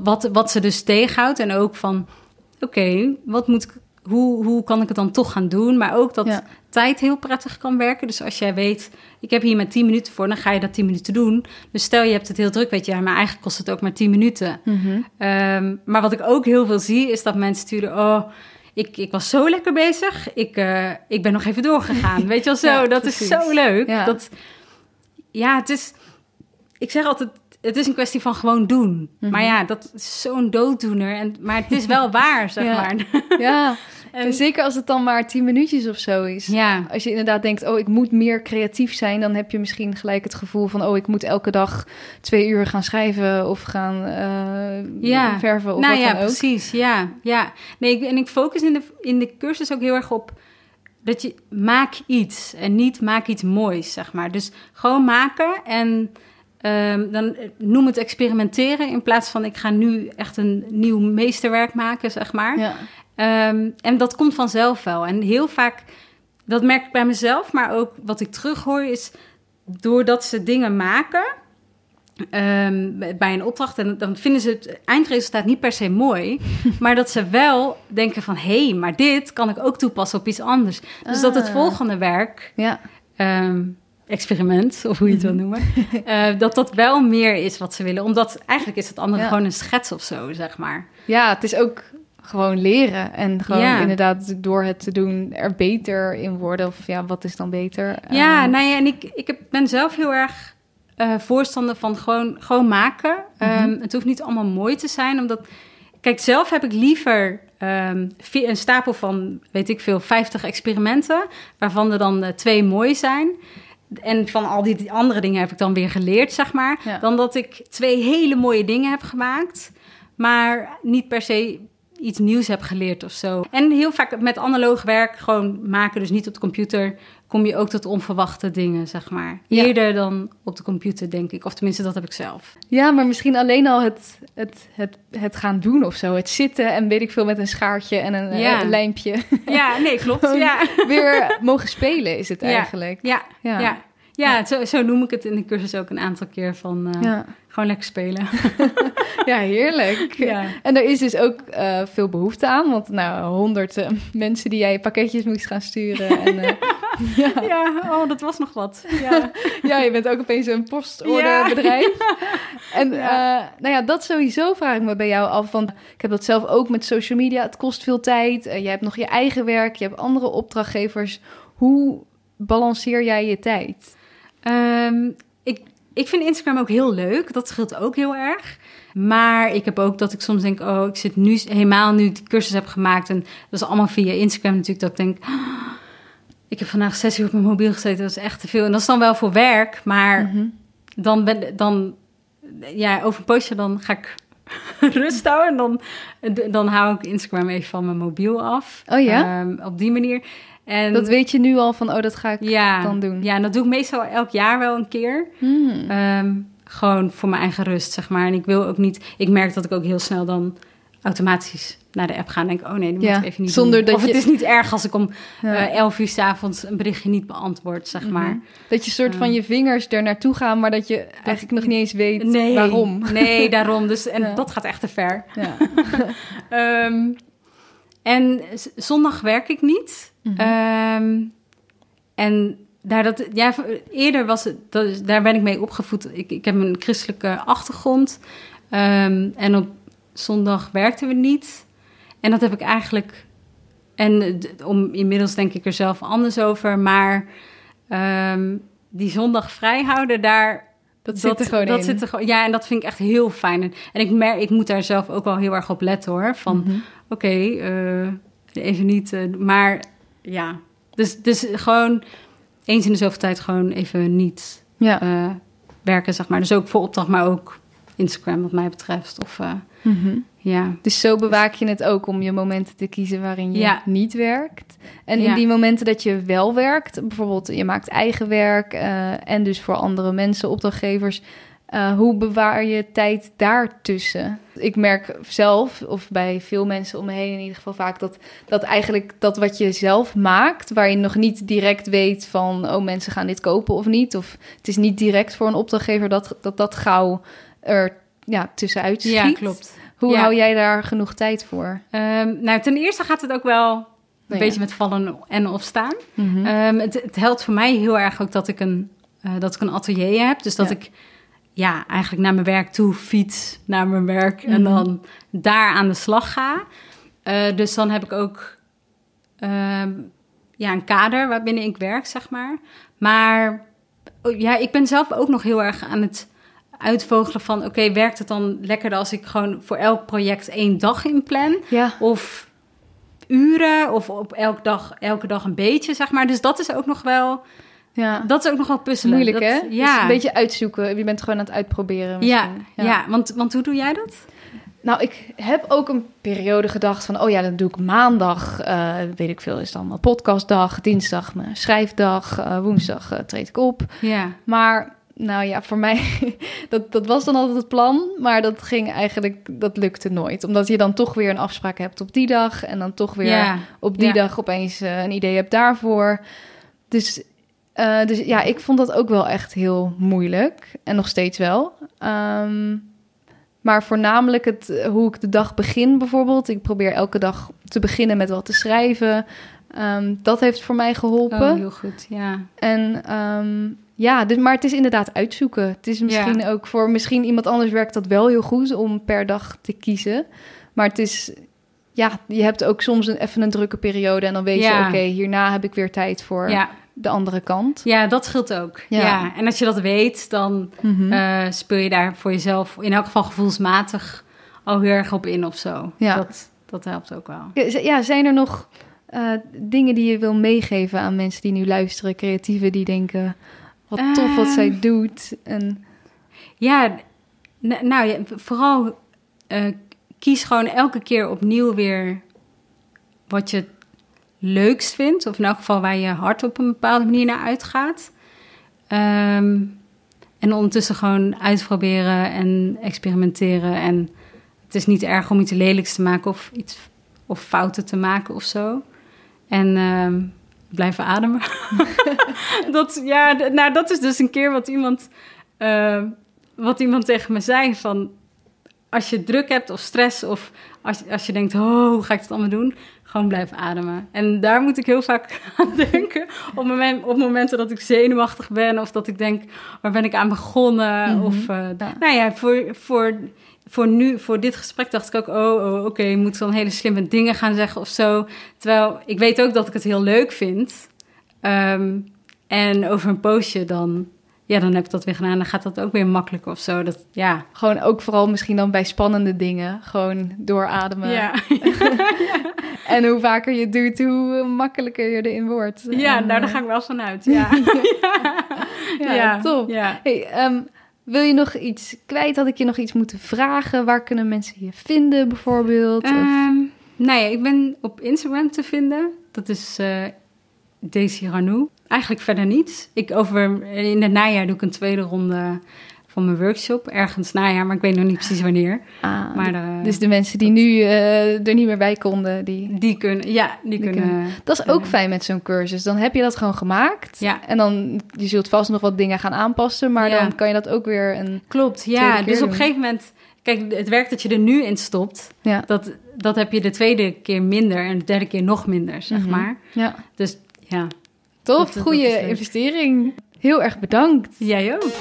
wat, wat ze dus tegenhoudt. En ook van oké, wat moet ik, hoe, hoe kan ik het dan toch gaan doen? Maar ook dat Ja. tijd heel prettig kan werken. Dus als jij weet, ik heb hier maar 10 minuten voor, dan ga je dat 10 minuten doen. Dus stel je hebt het heel druk, weet je, ja, maar eigenlijk kost het ook maar 10 minuten. Mhm. Ehm, maar wat ik ook heel veel zie, is dat mensen sturen... oh, ik, ik was zo lekker bezig, ik, eh, ik ben nog even doorgegaan. Weet je wel zo, Ja, dat precies. is zo leuk. Ja. Dat, ja, het is... Ik zeg altijd, het is een kwestie van gewoon doen. Mhm. Maar ja, dat is zo'n dooddoener. En, maar het is wel waar, zeg Ja. maar. Ja, En- zeker als het dan maar tien minuutjes of zo is. Ja, Als je inderdaad denkt, oh, ik moet meer creatief zijn, dan heb je misschien gelijk het gevoel van, oh, ik moet elke dag twee uur gaan schrijven of gaan Ja. verven of nou wat ja, dan ook. precies. Ja, ja. Nee, ik, en ik focus in de, in de cursus ook heel erg op dat je maak iets en niet maak iets moois, zeg maar. Dus gewoon maken en ehm, dan eh, noem het experimenteren in plaats van ik ga nu echt een nieuw meesterwerk maken, zeg maar. Ja. Ehm, en dat komt vanzelf wel. En heel vaak, dat merk ik bij mezelf, maar ook wat ik terughoor is doordat ze dingen maken ehm, bij een opdracht, en dan vinden ze het eindresultaat niet per se mooi, maar dat ze wel denken van hé, hey, maar dit kan ik ook toepassen op iets anders. Dus dat het Ah. volgende werk Ja. Experiment, of hoe je het wil noemen, eh, dat dat wel meer is wat ze willen. Omdat eigenlijk is het andere Ja. gewoon een schets of zo, zeg maar. Ja, het is ook gewoon leren. En gewoon Ja. inderdaad door het te doen er beter in worden. Of ja, wat is dan beter? Ja, Ehm, nou ja, en ik, ik heb, ben zelf heel erg eh, voorstander van gewoon, gewoon maken. Ehm, het hoeft niet allemaal mooi te zijn, omdat... Kijk, zelf heb ik liever vi- een stapel van, weet ik veel, 50 experimenten... waarvan er dan eh, twee mooi zijn... En van al die andere dingen heb ik dan weer geleerd, zeg maar. Ja. Dan dat ik twee hele mooie dingen heb gemaakt, maar niet per se iets nieuws heb geleerd of zo. En heel vaak met analoog werk, gewoon maken, dus niet op de computer, kom je ook tot onverwachte dingen, zeg maar. Ja. Eerder dan op de computer, denk ik. Of tenminste, dat heb ik zelf. Ja, maar misschien alleen al het, het, het, het gaan doen of zo. Het zitten en weet ik veel met een schaartje en een, eh, Ja. een lijmpje. Ja, nee, klopt. Ja, Weer mogen spelen is het eigenlijk. Ja. ja. ja. Ja zo, zo noem ik het in de cursus ook een aantal keer van eh, Ja. gewoon lekker spelen. Ja, heerlijk. Ja. En er is dus ook eh, veel behoefte aan. Want nou, honderd eh, mensen die jij pakketjes moest gaan sturen. En, ja. Ja, oh, dat was nog wat. Ja. ja, je bent ook opeens een postorderbedrijf. En nou ja, dat sowieso vraag ik me bij jou af. Want ik heb dat zelf ook met social media. Het kost veel tijd. Je hebt nog je eigen werk. Je hebt andere opdrachtgevers. Hoe balanceer jij je tijd? Ehm, ik, ik vind Instagram ook heel leuk. Dat scheelt ook heel erg. Maar ik heb ook dat ik soms denk... oh, ik zit nu helemaal nu die cursus heb gemaakt... en dat is allemaal via Instagram natuurlijk... dat ik denk... "Ah, ik heb vandaag zes uur op mijn mobiel gezeten. Dat is echt te veel. En dat is dan wel voor werk. Maar Mhm. dan ben dan... Ja, over een poosje dan ga ik rust houden. En dan, dan hou ik Instagram even van mijn mobiel af. Oh ja? Ehm, op die manier. En Dat weet je nu al van, oh, dat ga ik ja, dan doen. Ja, en dat doe ik meestal elk jaar wel een keer. Hmm. Ehm, gewoon voor mijn eigen rust, zeg maar. En ik wil ook niet... Ik merk dat ik ook heel snel dan automatisch naar de app ga en denk... oh nee, dat moet ik even niet zonder doen. dat of je- het is niet erg als ik om Ja. eh 11 uur 's avonds een berichtje niet beantwoord, zeg maar. Mhm. Dat je soort van je vingers er naartoe gaan, maar dat je eigenlijk nog niet eens weet Nee, waarom. Nee, daarom. Dus, en Ja. dat gaat echt te ver. Ja. Ehm, en zondag werk ik niet. Mhm. Ehm, en daar, dat, ja, eerder was het, dat, is- daar ben ik mee opgevoed. Ik, ik heb een christelijke achtergrond. Ehm, en op zondag werkten we niet. En dat heb ik eigenlijk. En om, inmiddels denk ik er zelf anders over. Maar ehm, die zondag vrijhouden, daar Dat zit er gewoon dat in. Zit er gewoon, ja, en dat vind ik echt heel fijn. En, en ik, merk, ik moet daar zelf ook wel heel erg op letten hoor. Van Mhm. oké, eh, even niet. eh, maar ja, dus, dus gewoon eens in de zoveel tijd gewoon even niet Ja. eh, werken, zeg maar. Dus ook voor opdracht, maar ook Instagram wat mij betreft. Of eh, Mhm. ja. Dus zo bewaak je het ook om je momenten te kiezen waarin je Ja. niet werkt. En in die momenten dat je wel werkt, bijvoorbeeld je maakt eigen werk eh, en dus voor andere mensen, opdrachtgevers, eh, hoe bewaar je tijd daartussen? Ik merk zelf, of bij veel mensen om me heen in ieder geval vaak, dat, dat eigenlijk dat wat je zelf maakt, waar je nog niet direct weet van, oh mensen gaan dit kopen of niet, of het is niet direct voor een opdrachtgever, dat dat, dat gauw er ja, tussenuit schiet. ja, klopt. Hoe Ja. hou jij daar genoeg tijd voor? Ehm, nou, ten eerste gaat het ook wel een ja. beetje met vallen en opstaan. Mhm. Ehm, het, het helpt voor mij heel erg ook dat ik een, eh, dat ik een atelier heb. Dus dat ik ja, eigenlijk naar mijn werk toe fiets, naar mijn werk en Mhm. dan daar aan de slag ga. Eh, dus dan heb ik ook ehm, ja, een kader waarbinnen ik werk, zeg maar. Maar oh, ja, ik ben zelf ook nog heel erg aan het uitvogelen van... oké, werkt het dan lekkerder als ik gewoon voor elk project één dag inplan? ja. Of uren, of op elke dag, elke dag een beetje, zeg maar. Dus dat is ook nog wel, ja. dat is ook nog wel puzzelen. Moeilijk, Dat- hè? Ja. Dus een beetje uitzoeken. Je bent gewoon aan het uitproberen ja, misschien. ja. want, want hoe doe jij dat? Nou, ik heb ook een periode gedacht van... oh ja, dan doe ik maandag, eh, weet ik veel, is dan mijn podcastdag... dinsdag mijn schrijfdag, eh, woensdag eh, treed ik op. Ja, Maar nou ja, voor mij, dat, dat was dan altijd het plan... maar dat ging eigenlijk, dat lukte nooit. Omdat je dan toch weer een afspraak hebt op die dag... en dan toch weer ja, op die Ja. dag opeens een idee hebt daarvoor. Dus, eh, dus ja, ik vond dat ook wel echt heel moeilijk. En nog steeds wel. Ehm, maar voornamelijk het, eh, hoe ik de dag begin bijvoorbeeld. Ik probeer elke dag te beginnen met wat te schrijven. Ehm, dat heeft voor mij geholpen. oh, heel goed, ja. En ehm, ja, dus, maar het is inderdaad uitzoeken. Het is misschien ook voor misschien iemand anders werkt dat wel heel goed om per dag te kiezen. Maar het is, ja, je hebt ook soms een, even een drukke periode en dan weet je, oké, hierna heb ik weer tijd voor ja. de andere kant. Ja, dat scheelt ook. Ja. En als je dat weet, dan mm speel je daar voor jezelf in elk geval gevoelsmatig al heel erg op in of zo. Ja. Dat, dat helpt ook wel. Ja, zijn er nog uh, dingen die je wil meegeven aan mensen die nu luisteren, creatieven die denken, wat tof wat zij ehm. doet? En... Ja, nou vooral kies gewoon elke keer opnieuw weer wat je leukst vindt. Of in elk geval waar je hart op een bepaalde manier naar uitgaat. Um, en ondertussen gewoon uitproberen en experimenteren. En het is niet erg om iets lelijks te maken of iets of fouten te maken of zo. En uh, blijven ademen. dat, ja, nou, dat is dus een keer wat iemand, uh, wat iemand tegen me zei van... Als je druk hebt of stress of als, als je denkt, oh, hoe ga ik het allemaal doen? Gewoon blijven ademen. En daar moet ik heel vaak aan denken. Op, moment, op momenten dat ik zenuwachtig ben of dat ik denk, waar ben ik aan begonnen? Mhm. Of, uh, nou ja, voor, voor voor nu, voor dit gesprek dacht ik ook, oh, oh oké, okay, moet dan hele slimme dingen gaan zeggen of zo. Terwijl ik weet ook dat ik het heel leuk vind. Um, en over een poosje dan, ja, dan heb ik dat weer gedaan. Dan gaat dat ook weer makkelijker of zo. Dat, ja. Gewoon ook vooral misschien dan bij spannende dingen. Gewoon doorademen. Ja. en hoe vaker je het doet, hoe makkelijker je erin wordt. Ja, nou, daar eh, ga ik wel vanuit. Ja, ja. ja, top. Ja. Hey, um, wil je nog iets kwijt? Had ik je nog iets moeten vragen? Waar kunnen mensen je vinden bijvoorbeeld? Um, nou ja, ik ben op Instagram te vinden. Dat is uh, Daisy Ranou. Eigenlijk verder niets. Ik over, in het najaar doe ik een tweede ronde van mijn workshop. Ergens najaar, maar ik weet nog niet precies wanneer. Ah, maar, uh, dus de mensen die nu uh, er niet meer bij konden, die... Die kunnen, ja, die, kunnen, Dat is ook fijn met zo'n cursus. Dan heb je dat gewoon gemaakt. Ja. En dan, je zult vast nog wat dingen gaan aanpassen, maar dan kan je dat ook weer een... Klopt, ja. Dus op een gegeven moment... Kijk, het werk dat je er nu in stopt, ja. dat, dat heb je de tweede keer minder en de derde keer nog minder, zeg mhm. maar. Ja. Dus ja. Tof, goede investering. Heel erg bedankt. Jij ook.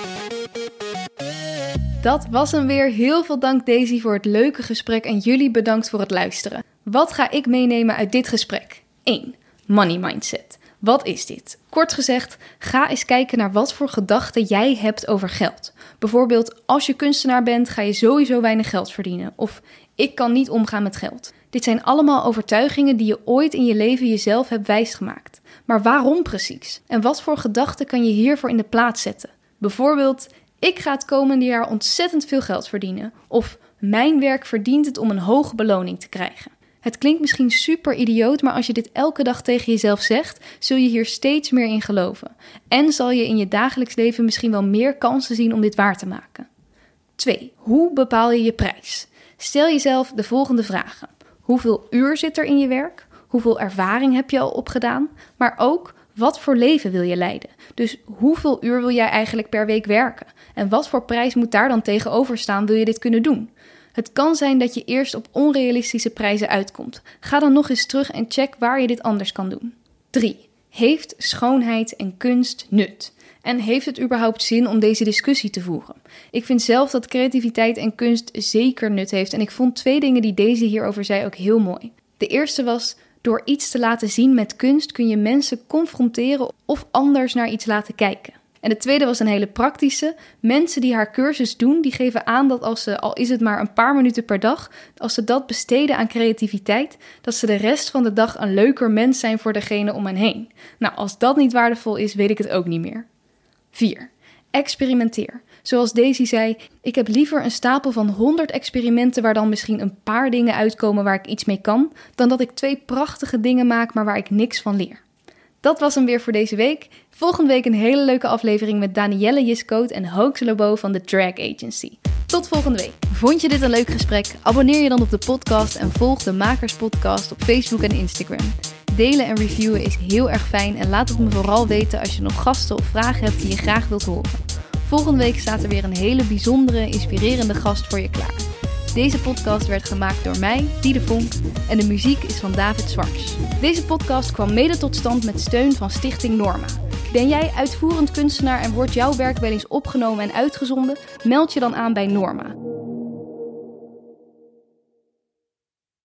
Dat was hem weer. Heel veel dank Daisy voor het leuke gesprek en jullie bedankt voor het luisteren. Wat ga ik meenemen uit dit gesprek? 1. Money mindset. Wat is dit? Kort gezegd, ga eens kijken naar wat voor gedachten jij hebt over geld. Bijvoorbeeld, als je kunstenaar bent, ga je sowieso weinig geld verdienen. Of ik kan niet omgaan met geld. Dit zijn allemaal overtuigingen die je ooit in je leven jezelf hebt wijsgemaakt. Maar waarom precies? En wat voor gedachten kan je hiervoor in de plaats zetten? Bijvoorbeeld, ik ga het komende jaar ontzettend veel geld verdienen. Of mijn werk verdient het om een hoge beloning te krijgen. Het klinkt misschien super idioot, maar als je dit elke dag tegen jezelf zegt, zul je hier steeds meer in geloven. En zal je in je dagelijks leven misschien wel meer kansen zien om dit waar te maken. 2. Hoe bepaal je je prijs? Stel jezelf de volgende vragen: Hoeveel uur zit er in je werk? Hoeveel ervaring heb je al opgedaan? Maar ook wat voor leven wil je leiden? Dus hoeveel uur wil jij eigenlijk per week werken? En wat voor prijs moet daar dan tegenover staan, wil je dit kunnen doen? Het kan zijn dat je eerst op onrealistische prijzen uitkomt. Ga dan nog eens terug en check waar je dit anders kan doen. 3. Heeft schoonheid en kunst nut? En heeft het überhaupt zin om deze discussie te voeren? Ik vind zelf dat creativiteit en kunst zeker nut heeft en ik vond twee dingen die deze hierover zei ook heel mooi. De eerste was door iets te laten zien met kunst kun je mensen confronteren of anders naar iets laten kijken. En de tweede was een hele praktische. Mensen die haar cursus doen, die geven aan dat als ze, al is het maar een paar minuten per dag, als ze dat besteden aan creativiteit, dat ze de rest van de dag een leuker mens zijn voor degene om hen heen. Nou, als dat niet waardevol is, weet ik het ook niet meer. 4. Experimenteer. Zoals Daisy zei, ik heb liever een stapel van 100 experimenten waar dan misschien een paar dingen uitkomen waar ik iets mee kan, dan dat ik twee prachtige dingen maak maar waar ik niks van leer. Dat was hem weer voor deze week. Volgende week een hele leuke aflevering met Danielle Jiskoot en Hoax Lobo van de Drag Agency. Tot volgende week. Vond je dit een leuk gesprek? Abonneer je dan op de podcast en volg de Makers Podcast op Facebook en Instagram. Delen en reviewen is heel erg fijn en laat het me vooral weten als je nog gasten of vragen hebt die je graag wilt horen. Volgende week staat er weer een hele bijzondere, inspirerende gast voor je klaar. Deze podcast werd gemaakt door mij, Diede Vonk, en de muziek is van David Zwarts. Deze podcast kwam mede tot stand met steun van Stichting Norma. Ben jij uitvoerend kunstenaar en wordt jouw werk wel eens opgenomen en uitgezonden? Meld je dan aan bij Norma.